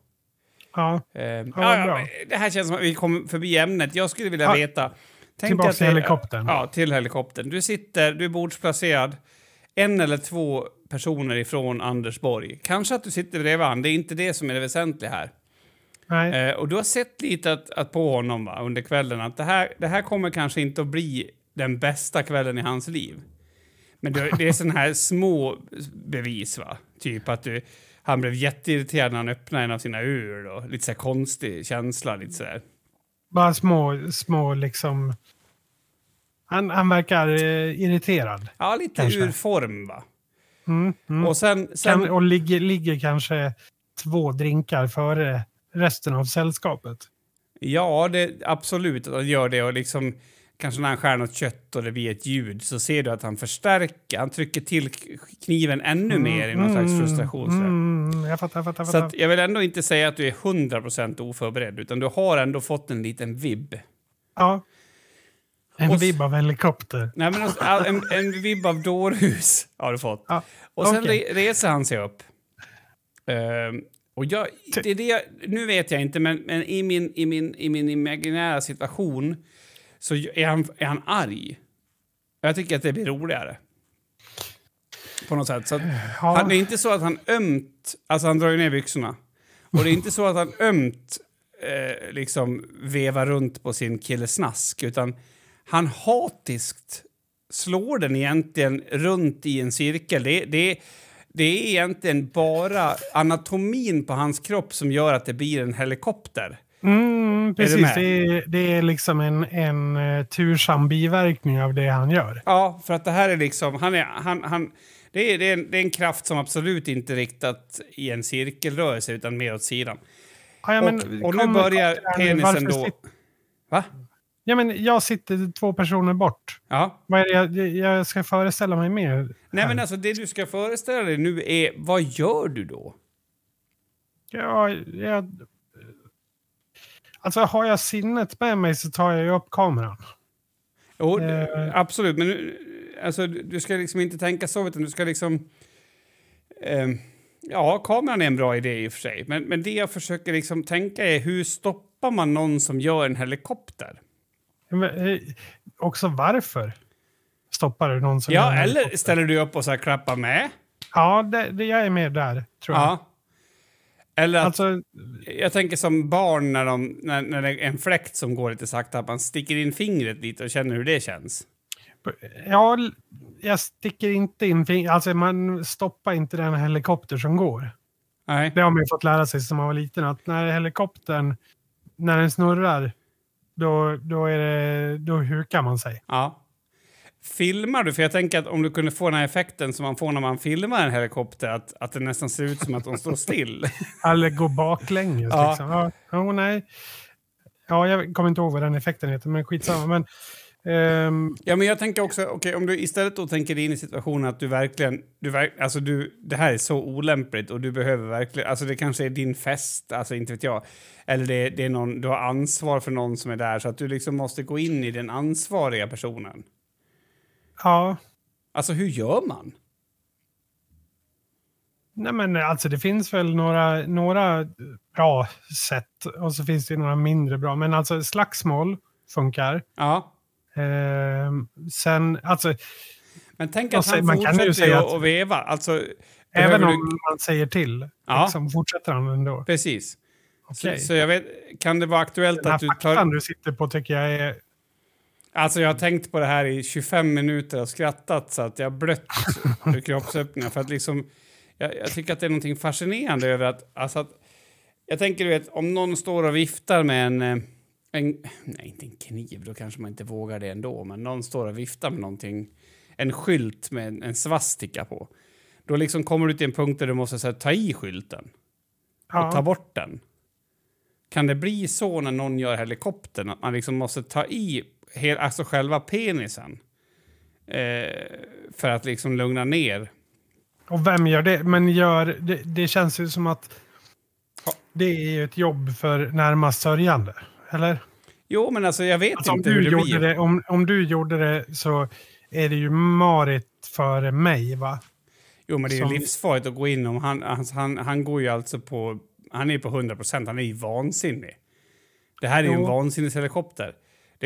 Ja, Eh, ja, det här känns som att vi kommer förbi ämnet. Jag skulle vilja Ja, veta... Tänk tillbaka till helikoptern. Ja, till helikoptern. Du sitter, du är bordsplacerad. En eller två personer ifrån Anders Borg. Kanske att du sitter bredvid honom, det är inte det som är det väsentliga här. Eh, och du har sett lite att, att på honom va, under kvällen att det här, det här kommer kanske inte att bli den bästa kvällen i hans liv. Men det, det är såna här små bevis, va? Typ att du, han blev jätteirriterad när han öppnade en av sina ur och lite så här konstig känsla, lite sådär. Bara små, små liksom... Han, han verkar eh, irriterad. Ja, lite Kanske. ur form, va? Mm, mm. Och sen... sen Kan, och ligger, ligger kanske två drinkar före resten av sällskapet. Ja, det, absolut han gör det. Och liksom, kanske när han skär något kött och det blir ett ljud så ser du att han förstärker. Han trycker till kniven ännu mer i någon slags frustration. Mm, jag fattar, jag fattar. Jag Så fattar. att jag vill ändå inte säga att du är 100% oförberedd, utan du har ändå fått en liten vibb. ja, En Och vibb av helikopter. Nej, men alltså, all- en, en vibb av dårhus har du fått. Ja, Och sen re, reser han sig upp. Ehm, och jag, det är det jag, nu vet jag inte, men, men i, min, i, min, i min imaginära situation så är han, är han arg. Jag tycker att det blir roligare. På något sätt. Så att, Ja. han, det är inte så att han ömt, alltså han drar ju ner byxorna. Och det är inte så att han ömt eh, liksom vevar runt på sin killesnask, utan han hatiskt slår den egentligen runt i en cirkel. Det, det, det är egentligen bara anatomin på hans kropp som gör att det blir en helikopter. Mm, precis, med? det är, det är liksom en, en eh, tursam biverkning av det han gör. Ja, för att det här är liksom... Han är, han, han, det, är, det, är en, det är en kraft som absolut inte är riktat i en cirkelrörelse utan mer åt sidan. Ja, ja, men och, och nu börjar penisen då... Va? Ja, men jag sitter två personer bort. Ja. Vad är det jag, jag ska föreställa mig mer? Nej, här? men alltså det du ska föreställa dig nu är... Vad gör du då? Ja, jag... Alltså har jag sinnet med mig så tar jag ju upp kameran. Jo, Eh. absolut, men nu- alltså, du ska liksom inte tänka så, utan du ska liksom... ehm, ja, kameran är en bra idé i och för sig, men, men det jag försöker liksom tänka är hur stoppar man någon som gör en helikopter? Men, eh, också varför stoppar du någon som gör Ja, en eller helikopter? ställer du upp och så här klappar med? Ja, det, det, jag är med där, tror jag. Eller att, Alltså, jag tänker som barn när, de, när, när det är en fläkt som går lite sakta, att man sticker in fingret lite och känner hur det känns. ja, jag sticker inte in fingret. Alltså man stoppar inte den helikopter som går. Nej. Det har man ju fått lära sig som man var liten. Att när helikoptern, när den snurrar, då, då, är det, då hukar man sig. Ja. Filmar du? För jag tänker att om du kunde få den här effekten som man får när man filmar en helikopter, att, att det nästan ser ut som att de står still. Eller gå baklänges. Ja. Liksom. Ja, oh, nej. Ja, jag kommer inte ihåg vad den effekten heter, men skitsamma. Men, ehm, ja, men jag tänker också, okej, om du istället då tänker dig in i situationen att du verkligen, du, verk, alltså du, det här är så olämpligt och du behöver verkligen, alltså det kanske är din fest, alltså inte vet jag, eller det, det är någon, du har ansvar för någon som är där så att du liksom måste gå in i den ansvariga personen. Ja, Alltså hur gör man? nej men alltså det finns väl några, några bra sätt och så finns det några mindre bra. Men alltså slagsmål funkar. Ja. Ehm, sen, alltså, Men tänk att han man kan ju fortsätter säga att att veva. Alltså, även om du- man säger till, Ja. liksom, fortsätter han ändå. Precis. Okej. Så, så jag vet, kan det vara aktuellt Den här att du tar... du sitter på tycker jag är... Alltså jag har tänkt på det här i 25 minuter och skrattat så att jag har blött ur kroppsöppningar. För att liksom, jag, jag tycker att det är någonting fascinerande över att... Alltså att jag tänker du vet, om någon står och viftar med en, eh, en... Nej, inte en kniv, då kanske man inte vågar det ändå. Men någon står och viftar med någonting. En skylt med en, en svastika på. Då liksom kommer du till en punkt där du måste så här, ta i skylten. och ta Ja, bort den. Kan det bli så när någon gör helikoptern att man liksom måste ta i hel, alltså själva penisen eh, för att liksom lugna ner? och vem gör det? Men gör, det, det känns ju som att det är ju ett jobb för närmast sörjande. Eller? Jo, men alltså jag vet Alltså, om, inte hur du det gjorde blir. det, om, om du gjorde det så är det ju Marit före mig, va? Jo, men det är ju som- livsfarligt att gå in om han, alltså, han, han går ju alltså på, han är på 100 procent, han är ju vansinnig. Det här är ju en Jo. vansinneshelikopter.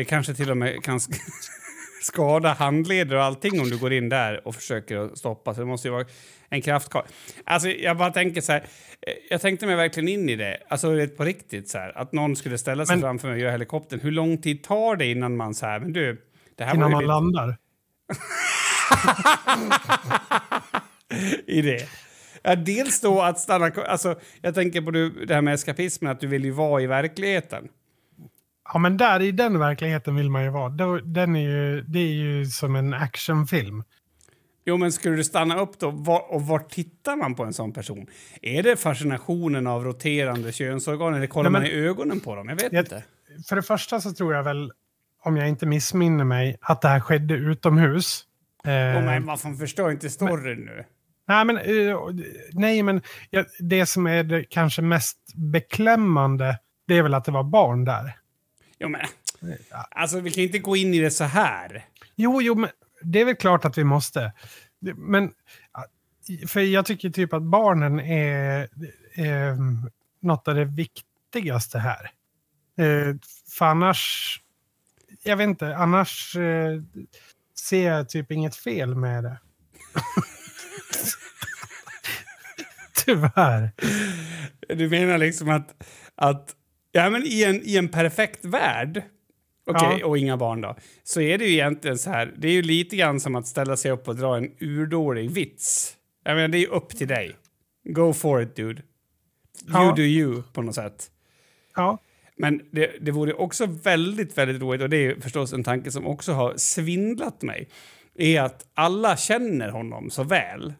Det kanske till och med kan sk- skada handleder och allting om du går in där och försöker stoppa. Så det måste ju vara en kraftkarl. Alltså jag bara tänker så här, eh, jag tänkte mig verkligen in i det, alltså på riktigt så här, att någon skulle ställa sig Men- framför mig och göra helikoptern. Hur lång tid tar det innan man så här, men du, det här Innan man lite landar. i det. Ja, dels då att stanna alltså jag tänker på det här med eskapismen, att du vill ju vara i verkligheten. Ja, men där i den verkligheten vill man ju vara. Den är ju, det är ju som en actionfilm. Jo, men skulle du stanna upp då, var, och var tittar man på en sån person? Är det fascinationen av roterande könsorgan eller kollar Nej, man men- i ögonen på dem? Jag vet Jag- inte. För det första så tror jag väl, om jag inte missminner mig, att det här skedde utomhus. Eh, Oh, men varför förstår jag inte storyn nu? Nej, men, eh, nej, men det som är det kanske mest beklämmande, det är väl att det var barn där. Jo, men Alltså, vi kan inte gå in i det så här. Jo, jo, men det är väl klart att vi måste. Men, för jag tycker typ att barnen är, är något av det viktigaste här. Eh, För annars, jag vet inte, annars eh, ser jag typ inget fel med det. Tyvärr. Du menar liksom att, att ja, men i, en, i en perfekt värld, okej, Ja. och inga barn då, så är det ju egentligen så här, det är ju lite grann som att ställa sig upp och dra en urdålig vits. Jag menar, det är ju upp till dig. Go for it, dude. You Ja. do you, på något sätt. Ja, Men det, det vore också väldigt, väldigt roligt, och det är förstås en tanke som också har svindlat mig, är att alla känner honom så väl.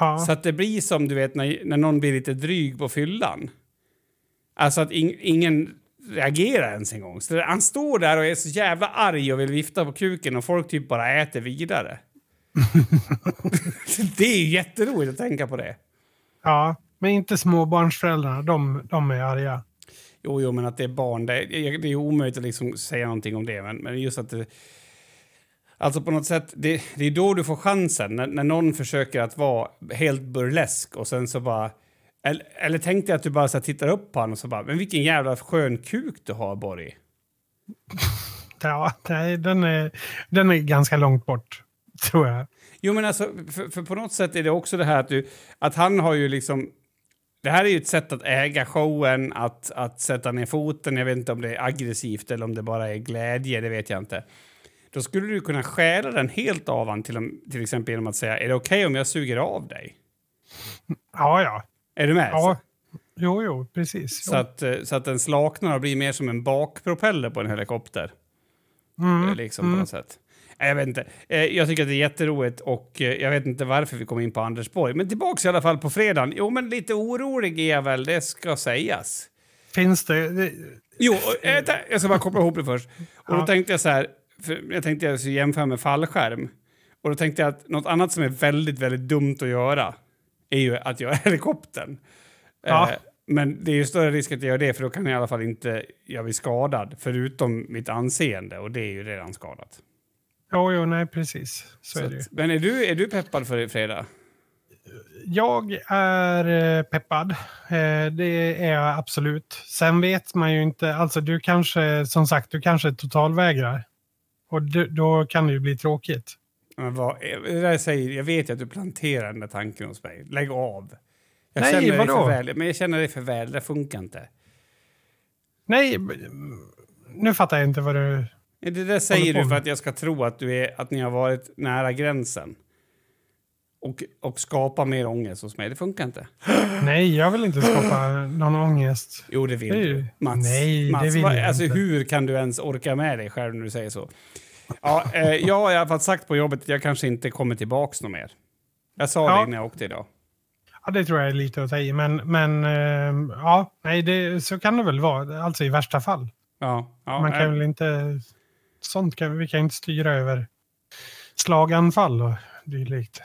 ja. Så att det blir som du vet när, när någon blir lite dryg på fyllan. Alltså att ing, ingen reagerar ens en gång. Så det, han står där och är så jävla arg och vill vifta på kuken och folk typ bara äter vidare. det är ju jätteroligt att tänka på det. ja. Men inte småbarnsföräldrarna, de, de är arga. Jo, jo, men att det är barn, det, är- det är omöjligt att liksom säga någonting om det. Men, men just att det... Alltså på något sätt, det, det är då du får chansen. När, när någon försöker att vara helt burlesk och sen så bara... Eller, eller tänk dig att du bara så tittar upp på honom och så bara, men vilken jävla skön kuk du har, Borg. Ja, nej, den är, den är ganska långt bort, tror jag. Jo, men alltså, för, för på något sätt är det också det här att du... Att han har ju liksom... Det här är ju ett sätt att äga showen, att, att sätta ner foten. Jag vet inte om det är aggressivt eller om det bara är glädje, det vet jag inte. Då skulle du kunna stjäla den helt av han till, till exempel genom att säga är det okej om jag suger av dig? Ja, ja. Är du med? ja. Jo, jo, precis. Så, att, eh, så att den slaknar och blir mer som en bakpropeller på en helikopter. Mm, Eh, Liksom på något sätt. Nej, Jag vet inte. Eh, Jag tycker att det är jätteroligt och eh, jag vet inte varför vi kom in på Anders Borg. Men tillbaks i alla fall på fredagen. Jo, men lite orolig är jag väl, det ska sägas. Finns det... Jo, eh, jag ska bara koppla ihop det först. Och då tänkte jag så här, jag tänkte jag jämföra med fallskärm. Och då tänkte jag att något annat som är väldigt, väldigt dumt att göra är ju att göra helikoptern. Ja. Eh, men det är ju större risk att jag gör det, för då kan jag i alla fall inte jag bli skadad, förutom mitt anseende, och det är ju redan skadat. jo, jo, nej, precis. Så, Så är det ju. men är du, är du peppad för i fredag? Jag är eh, peppad. Eh, Det är jag absolut. Sen vet man ju inte. Alltså, du kanske, som sagt, du kanske totalvägrar. Och då kan det ju bli tråkigt. Men vad, det där säger, jag vet ju att du planterar den där tanken hos mig. Lägg av. Jag Nej, känner dig vadå? för väl, men jag känner dig för väl, det funkar inte. Nej, nu fattar jag inte vad du... Det där säger du för att jag ska tro att, du är, att ni har varit nära gränsen. Och, och skapa mer ångest hos mig. Det funkar inte. Nej, jag vill inte skapa någon ångest. Jo, det vill Det du. Mats, Nej, det Mats, vill vad- jag alltså, inte. Hur kan du ens orka med dig själv när du säger så? Ja, eh, jag har i alla fall sagt på jobbet att jag kanske inte kommer tillbaks något mer. Jag sa Ja. det när jag åkte idag. Ja, det tror jag är lite att ta i. Men, men eh, ja, nej, det, så kan det väl vara. Alltså i värsta fall. Ja, ja, Man kan eh, väl inte... Sånt kan vi kan inte styra över slaganfall och dylikt.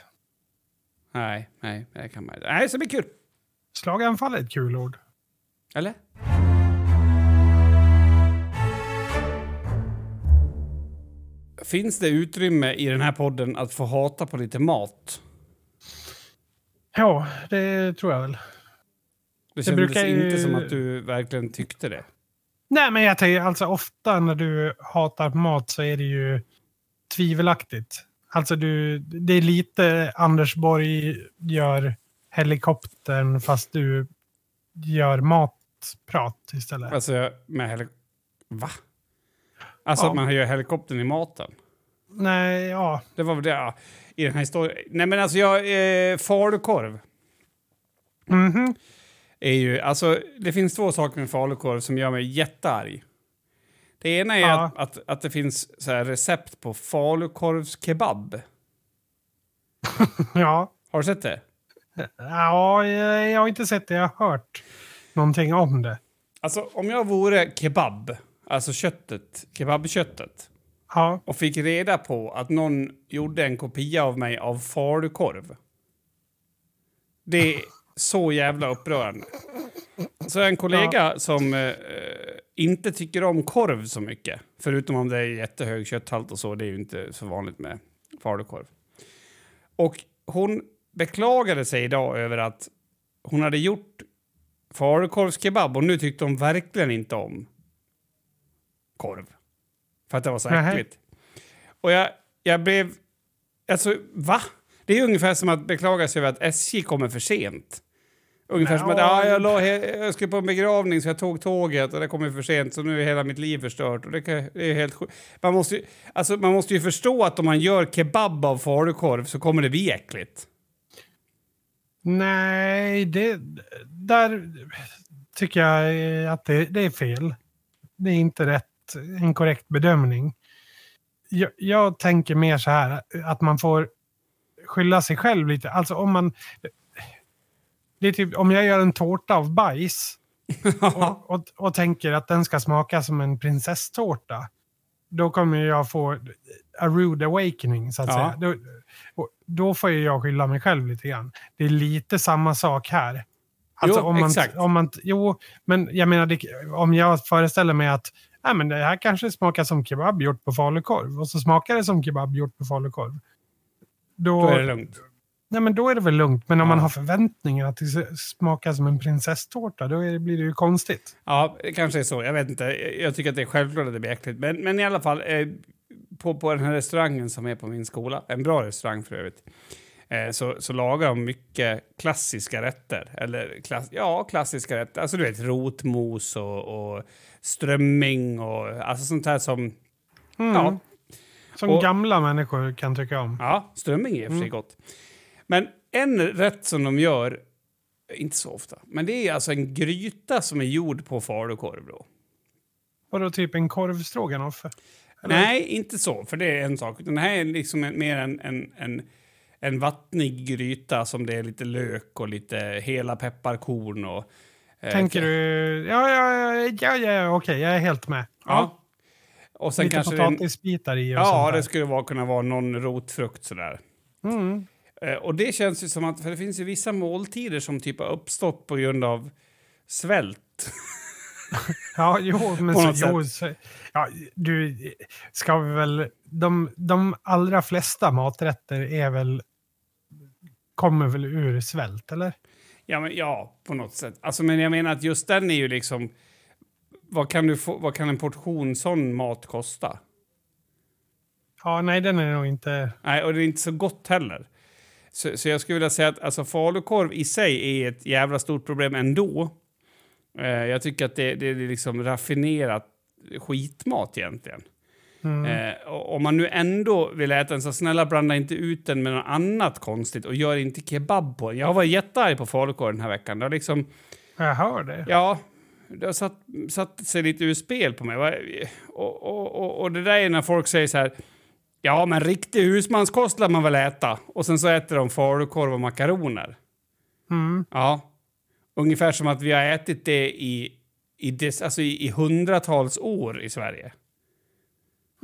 Nej, nej, det kan man inte. Nej, så blir kul. Slaganfall är ett kul ord. Eller? Finns det utrymme i den här podden att få hata på lite mat? Ja, det tror jag väl. Det kändes brukar ju- inte som att du verkligen tyckte det. Nej, men jag tänker alltså ofta när du hatar mat så är det ju tvivelaktigt. Alltså du, det är lite Anders Borg gör helikoptern fast du gör matprat istället. Alltså med helik... Va? Alltså Ja. att man gör helikoptern i maten? Nej, ja. Det var väl det ja, i den här historien. Nej men alltså jag... Eh, falukorv Mhm. är ju... Alltså det finns två saker med falukorv som gör mig jättearg. Det ena är Ja. att, att, att det finns så recept på falukorvskebab. Ja. Har du sett det? Ja, jag har inte sett det. Jag har hört någonting om det. Alltså om jag vore kebab, alltså köttet, kebabköttet, Ja, och fick reda på att någon gjorde en kopia av mig av falukorv. Det är så jävla upprörande. Så en kollega som eh, inte tycker om korv så mycket. Förutom om det är jättehög kötthalt och så. Det är ju inte så vanligt med falukorv. Och hon beklagade sig idag över att hon hade gjort falukorvskebab och nu tyckte hon verkligen inte om korv. För att det var så Nähä. äckligt. Och jag, jag blev... Alltså, va? Det är ungefär som att beklaga sig över att SJ kommer för sent. Ungefär som att ah, jag, la jag skulle på en begravning så jag tog tåget och det kommer för sent så nu är hela mitt liv förstört. Och det, kan, det är helt sjukt. Man måste, ju- alltså, man måste ju förstå att om man gör kebab av falukorv så kommer det bli äckligt. Nej, det, där tycker jag att det, det är fel. Det är inte rätt, en korrekt bedömning. Jag, jag tänker mer så här att man får skylla sig själv lite. Alltså om man... Det är typ om jag gör en tårta av bajs och, och, och tänker att den ska smaka som en prinsesstårta. Då kommer jag få a rude awakening så att Ja. säga. Då, då får jag skylla mig själv lite grann. Det är lite samma sak här. Alltså Jo, om man, exakt. Om man, jo, men jag menar om jag föreställer mig att Nej, men det här kanske smakar som kebab gjort på falukorv och så smakar det som kebab gjort på falukorv. Då, Då är det lugnt. nej, men då är det väl lugnt. Men om Ja. man har förväntningar att det smakar som en prinsesstårta, då det- blir det ju konstigt. Ja, det kanske är så. Jag vet inte. Jag tycker att det är självklart att det blir äckligt. Men, men i alla fall, eh, på, på den här restaurangen som är på min skola, en bra restaurang för övrigt, eh, så, så lagar de mycket klassiska rätter. Eller klass, ja, klassiska rätter. Alltså du vet rotmos och, och strömming och alltså sånt här som... Mm. Ja, Som Och- gamla människor kan tycka om. ja, strömming är i och för sig Mm. gott. Men en rätt som de gör, inte så ofta, men det är alltså en gryta som är gjord på falukorv då. Vadå, typ en korvstroganoff? Nej, inte så, för det är en sak. Det här är liksom en, mer en, en, en, en vattnig gryta som det är lite lök och lite hela pepparkorn och... eh, Tänker du... Ja, ja, ja, ja, ja okej, jag är helt med. Ja. Och sen Lite kanske potatisbitar i och Ja, det skulle vara, kunna vara någon rotfrukt sådär. Mm. Eh, och det känns ju som att, för det finns ju vissa måltider som typ har uppstått på grund av svält. Ja, jo, men så, jo, så, ja, du ska vi väl... De, de allra flesta maträtter är väl... Kommer väl ur svält, eller? Ja, men, ja, på något sätt. Alltså, men jag menar att just den är ju liksom... Vad kan, du få, vad kan en portion sån mat kosta? Ja, nej, den är nog inte... Nej, och det är inte så gott heller. Så, så jag skulle vilja säga att alltså, falukorv i sig är ett jävla stort problem ändå. Eh, jag tycker att det, det är liksom raffinerat skitmat egentligen. Mm. Eh, om man nu ändå vill äta den, så snälla blanda inte ut den med något annat konstigt och gör inte kebab på den. Jag har varit jättearg på falukorv den här veckan. Det har liksom, Jag hör det. ja, det har satt, satt sig lite ur spel på mig. Och, och, och, och det där är när folk säger så här, ja men riktig husmanskost lär man väl äta. Och sen så äter de falukorv och makaroner. Mm. Ja, ungefär som att vi har ätit det i, i, des, alltså i, i hundratals år i Sverige.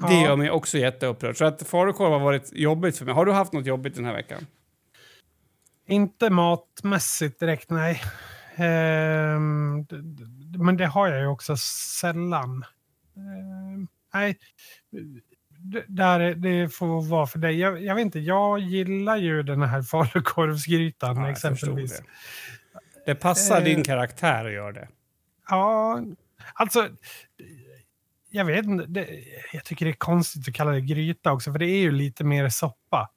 Det gör mig också jätteupprörd. Så att falukorv har varit jobbigt för mig. Har du haft något jobbigt den här veckan? Inte matmässigt direkt, nej. Ehm, men det har jag ju också sällan. Ehm, nej, D- där, är- det får vara för dig. Jag, jag vet inte, jag gillar ju den här falukorvsgrytan Ja, exempelvis. Det, det passar Eh. din karaktär att göra det. Ja, alltså... Jag vet inte, det, jag tycker det är konstigt att kalla det gryta också, för det är ju lite mer soppa.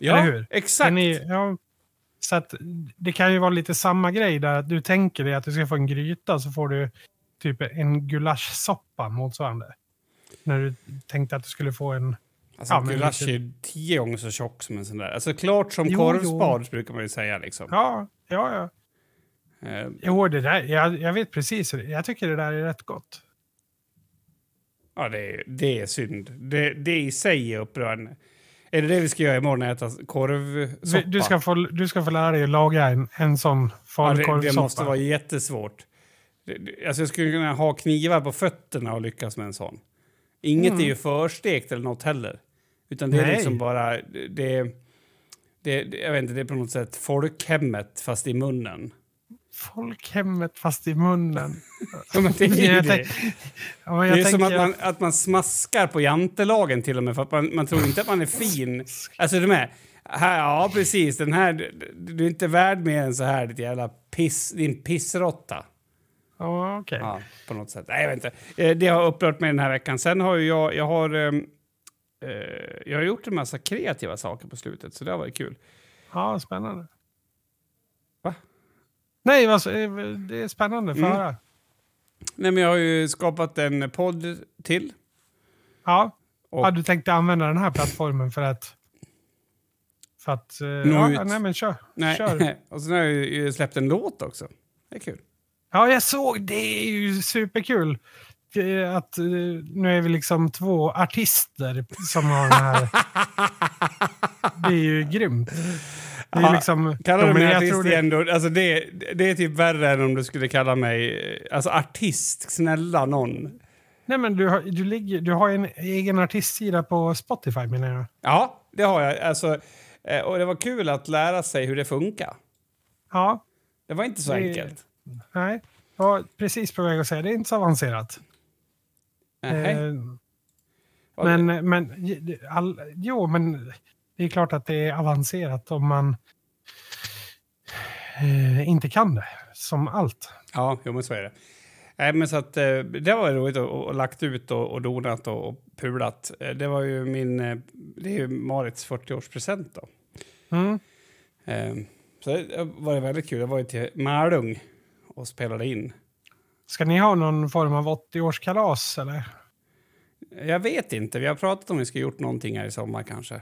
Ja, eller hur? exakt. Är, ja, så att det kan ju vara lite samma grej där. Att du tänker dig att du ska få en gryta så får du typ en gulaschsoppa motsvarande. När du tänkte att du skulle få en... Alltså, Ja, gulasch lite- är ju tio gånger så tjock som en sån där. Alltså klart som Jo, korvspad brukar man ju säga liksom. Ja, ja, ja. Eh, Jo, det där, jag, jag vet precis. Jag tycker det där är rätt gott. Ja, det är, det är synd. Det, det i sig är upprörande. Är det det vi ska göra imorgon? Äta korvsoppa? Du ska, få, du ska få lära dig att laga en, en sån Ja, det, falukorvsoppa. det måste vara jättesvårt. Alltså jag skulle kunna ha knivar på fötterna och lyckas med en sån. Inget Mm. är ju förstekt eller något heller. Utan det är Nej. liksom bara... Det, det, det, jag vet inte, det är på något sätt folkhemmet fast i munnen. Folkhemmet fast i munnen. Ja, men det är ju det. Ja, Det är som att man, att man smaskar på jantelagen till och med för att man, man tror inte att man är fin. Alltså du med? Här, ja, precis. Den här, du, är inte värd mer än så här, ditt jävla piss, din pissrotta. Ja, okej. Ja, på något sätt. Nej, jag vet inte. Eh, Det har upprört mig den här veckan. Sen har ju jag, jag har, ehm, eh, jag har gjort en massa kreativa saker på slutet, så det har varit kul. Ja, spännande. Nej, alltså, eh, det är spännande. Få Mm. höra. Nej, men jag har ju skapat en podd till. Ja. Och- ja, du tänkte använda den här plattformen för att... För att... eh, Nå ja, ut. nej, men kör. Nej. kör. och sen har jag ju släppt en låt också. Det är kul. Ja, jag såg. Det är ju superkul. Eh, Att, eh, nu är vi liksom två artister som har den här... det är ju grymt. Det är liksom... Kallar du mig artist det- igen då? Alltså det, det är typ värre än om du skulle kalla mig... Alltså artist, snälla någon. Nej, men du har, du, ligger, du har en egen artistsida på Spotify menar jag. Ja, det har jag. Alltså, eh, och det var kul att lära sig hur det funkar. Ja, Det var inte så Det- enkelt. nej. Jag var precis på väg att säga det är inte så avancerat. Nej. Eh, men, men, all, jo, men det är klart att det är avancerat om man eh, inte kan det. Som allt. Ja, jo, men så är det. Nej, men så att, eh, det var roligt att och lagt ut och, och donat och, och pulat. Eh, Det var ju min... eh, Det är ju Marits 40-årspresent då. Mm. Eh, Så det var det väldigt kul. Jag var ju till Malung och spelade in. Ska ni ha någon form av 80-årskalas eller? Jag vet inte. Vi har pratat om vi ska gjort någonting här i sommar kanske.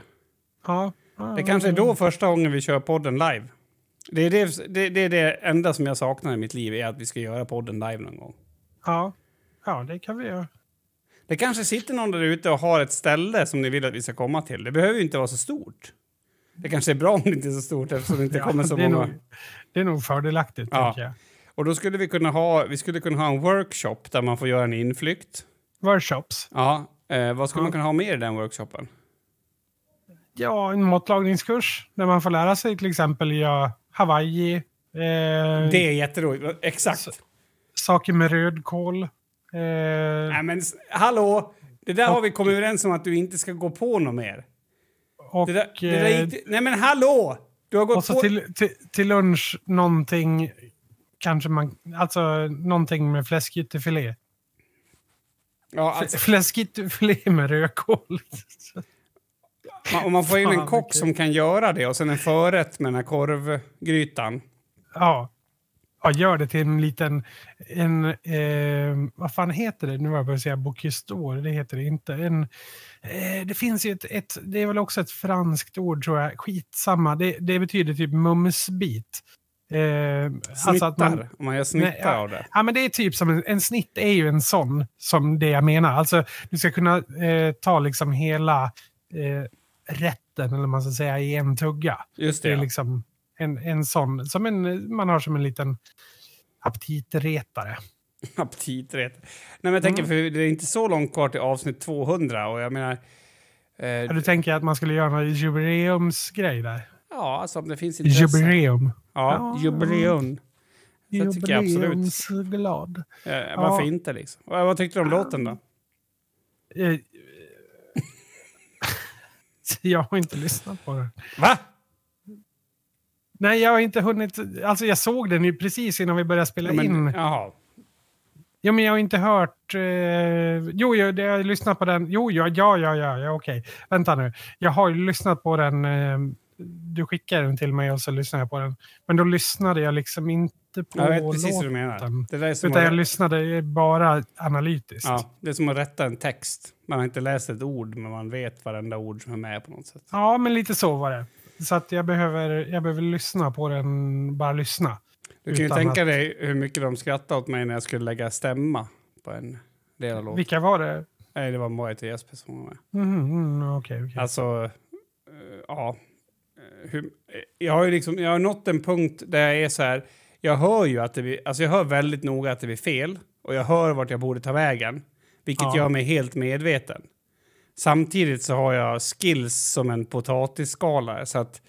Ja. Det kanske är då första gången vi kör podden live. Det är det, det, det är det enda som jag saknar i mitt liv, är att vi ska göra podden live någon gång. Ja. ja, det kan vi göra. Det kanske sitter någon där ute och har ett ställe som ni vill att vi ska komma till. Det behöver ju inte vara så stort. Det kanske är bra om det inte är så stort eftersom det inte kommer så det, många. nog, det är nog fördelaktigt, Ja. tänker jag. Och då skulle vi kunna ha, vi skulle kunna ha en workshop där man får göra en inflykt. Workshops. Ja, eh, vad skulle Ja. man kunna ha mer i den workshopen? Ja, en matlagningskurs där man får lära sig till exempel göra Hawaii. Eh, Det är jätteroligt. Exakt. Saker med rödkål. Eh, Nej men hallå! Det där har vi kommit överens om att du inte ska gå på något mer. och Det där, det där gick, nej men hallå! Du har gått och så på... till, till, till lunch någonting, kanske man, alltså någonting med fläskytterfilé. Ja, alltså, Fläskytterfilé med rödkål. man, om man får in en kock som kan göra det och sen en förrätt med den här korvgrytan. ja. ja, gör det till en liten, en, eh, vad fan heter det? Nu var jag på säga d'Or, det heter det inte. En, eh, det finns ju ett, ett, det är väl också ett franskt ord tror jag, skitsamma. Det, det betyder typ mumsbit. Eh, Snittar. att man- Om man gör snittar Nej, ja. av det. Ja, men det är typ som en, en snitt är ju en sån som det jag menar. Alltså, du ska kunna eh, ta liksom hela eh, rätten, eller man ska säga, i en tugga. Just Det det, är ja. liksom en, en sån, som en, man har som en liten aptitretare. Aptiträtt. Nej, men jag tänker, Mm. för det är inte så långt kvar till avsnitt 200 och jag menar... Eh, Ja, du tänker att man skulle göra någon jubileumsgrej där? ja, alltså om det finns intresse. Jubileum. Ja, Ja. jubileum. Det tycker jag absolut. Jubileumsglad. Eh, varför Ja. inte liksom? Vad, vad tyckte du om låten då? Jag har inte lyssnat på den. Va? Nej, jag har inte hunnit. Alltså jag såg den ju precis innan vi började spela Ja, men, in. jaha. Ja, men jag har inte hört... Eh, jo, jag, jag har lyssnat på den. Jo, ja, ja, ja, ja, ja okej. Vänta nu. Jag har ju lyssnat på den. Eh, du skickade den till mig och så lyssnade jag på den. Men då lyssnade jag liksom inte på Jag vet precis vad du menar. låten. Det där är som Utan jag att, lyssnade bara analytiskt. ja, det är som att rätta en text. Man har inte läst ett ord, men man vet varenda ord som är med på något sätt. Ja, men lite så var det. Så att jag behöver, jag behöver lyssna på den, bara lyssna. Du kan ju tänka att- dig hur mycket de skrattade åt mig när jag skulle lägga stämma på en del av låten. Vilka var det? Nej, det var Marit och Jesper som var med. Mhm, mm, Okej, okej. Alltså, eh, ja. Hur, jag har ju liksom, jag har nått en punkt där jag är så här, jag hör ju att det blir, alltså jag hör väldigt noga att det blir fel och jag hör vart jag borde ta vägen, vilket Ja. gör mig helt medveten. Samtidigt så har jag skills som en potatisskalare så att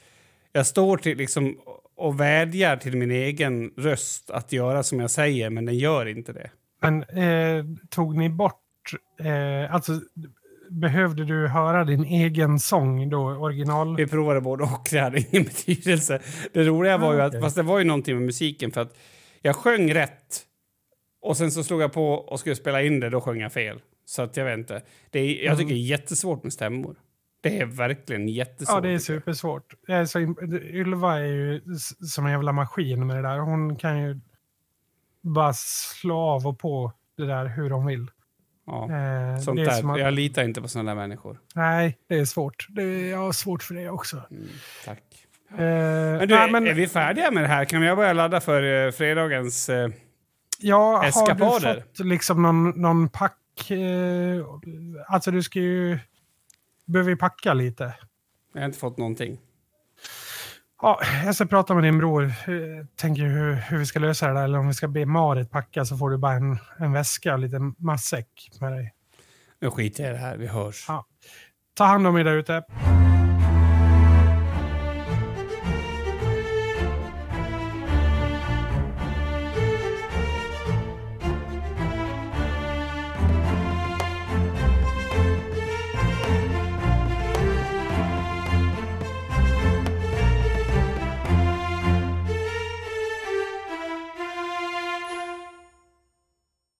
jag står till liksom och vädjar till min egen röst att göra som jag säger, men den gör inte det. Men eh, tog ni bort, eh, alltså behövde du höra din egen sång då, original? Vi provade både och, det hade ingen betydelse. Det roliga var ju att, Ah, okej. fast det var ju någonting med musiken för att jag sjöng rätt och sen så slog jag på och skulle spela in det, då sjöng jag fel. Så att jag vet inte. Det är, jag tycker det är jättesvårt med stämmor. Det är verkligen jättesvårt. Ja, det är supersvårt. Jag är så Ylva är ju som en jävla maskin med det där. Hon kan ju bara slå av och på det där hur hon vill. Ja. Eh, Sånt där. att, Jag litar inte på där människor. Nej, det är svårt. Det är, jag har svårt för det också. Mm, tack. Eh, Men du, nej, men, är vi färdiga med det här? Kan jag börja ladda för eh, fredagens... Eh, ja, har du eskapader? fått liksom någon, någon pack... Eh, alltså du ska ju... Behöver ju packa lite. jag har inte fått någonting. Ja, jag ska prata med din bror. Tänker hur, hur vi ska lösa det där. Eller om vi ska be Marit packa så får du bara en, en väska och lite matsäck med dig. Nu skiter jag i det här. Vi hörs. Ja. Ta hand om er där ute.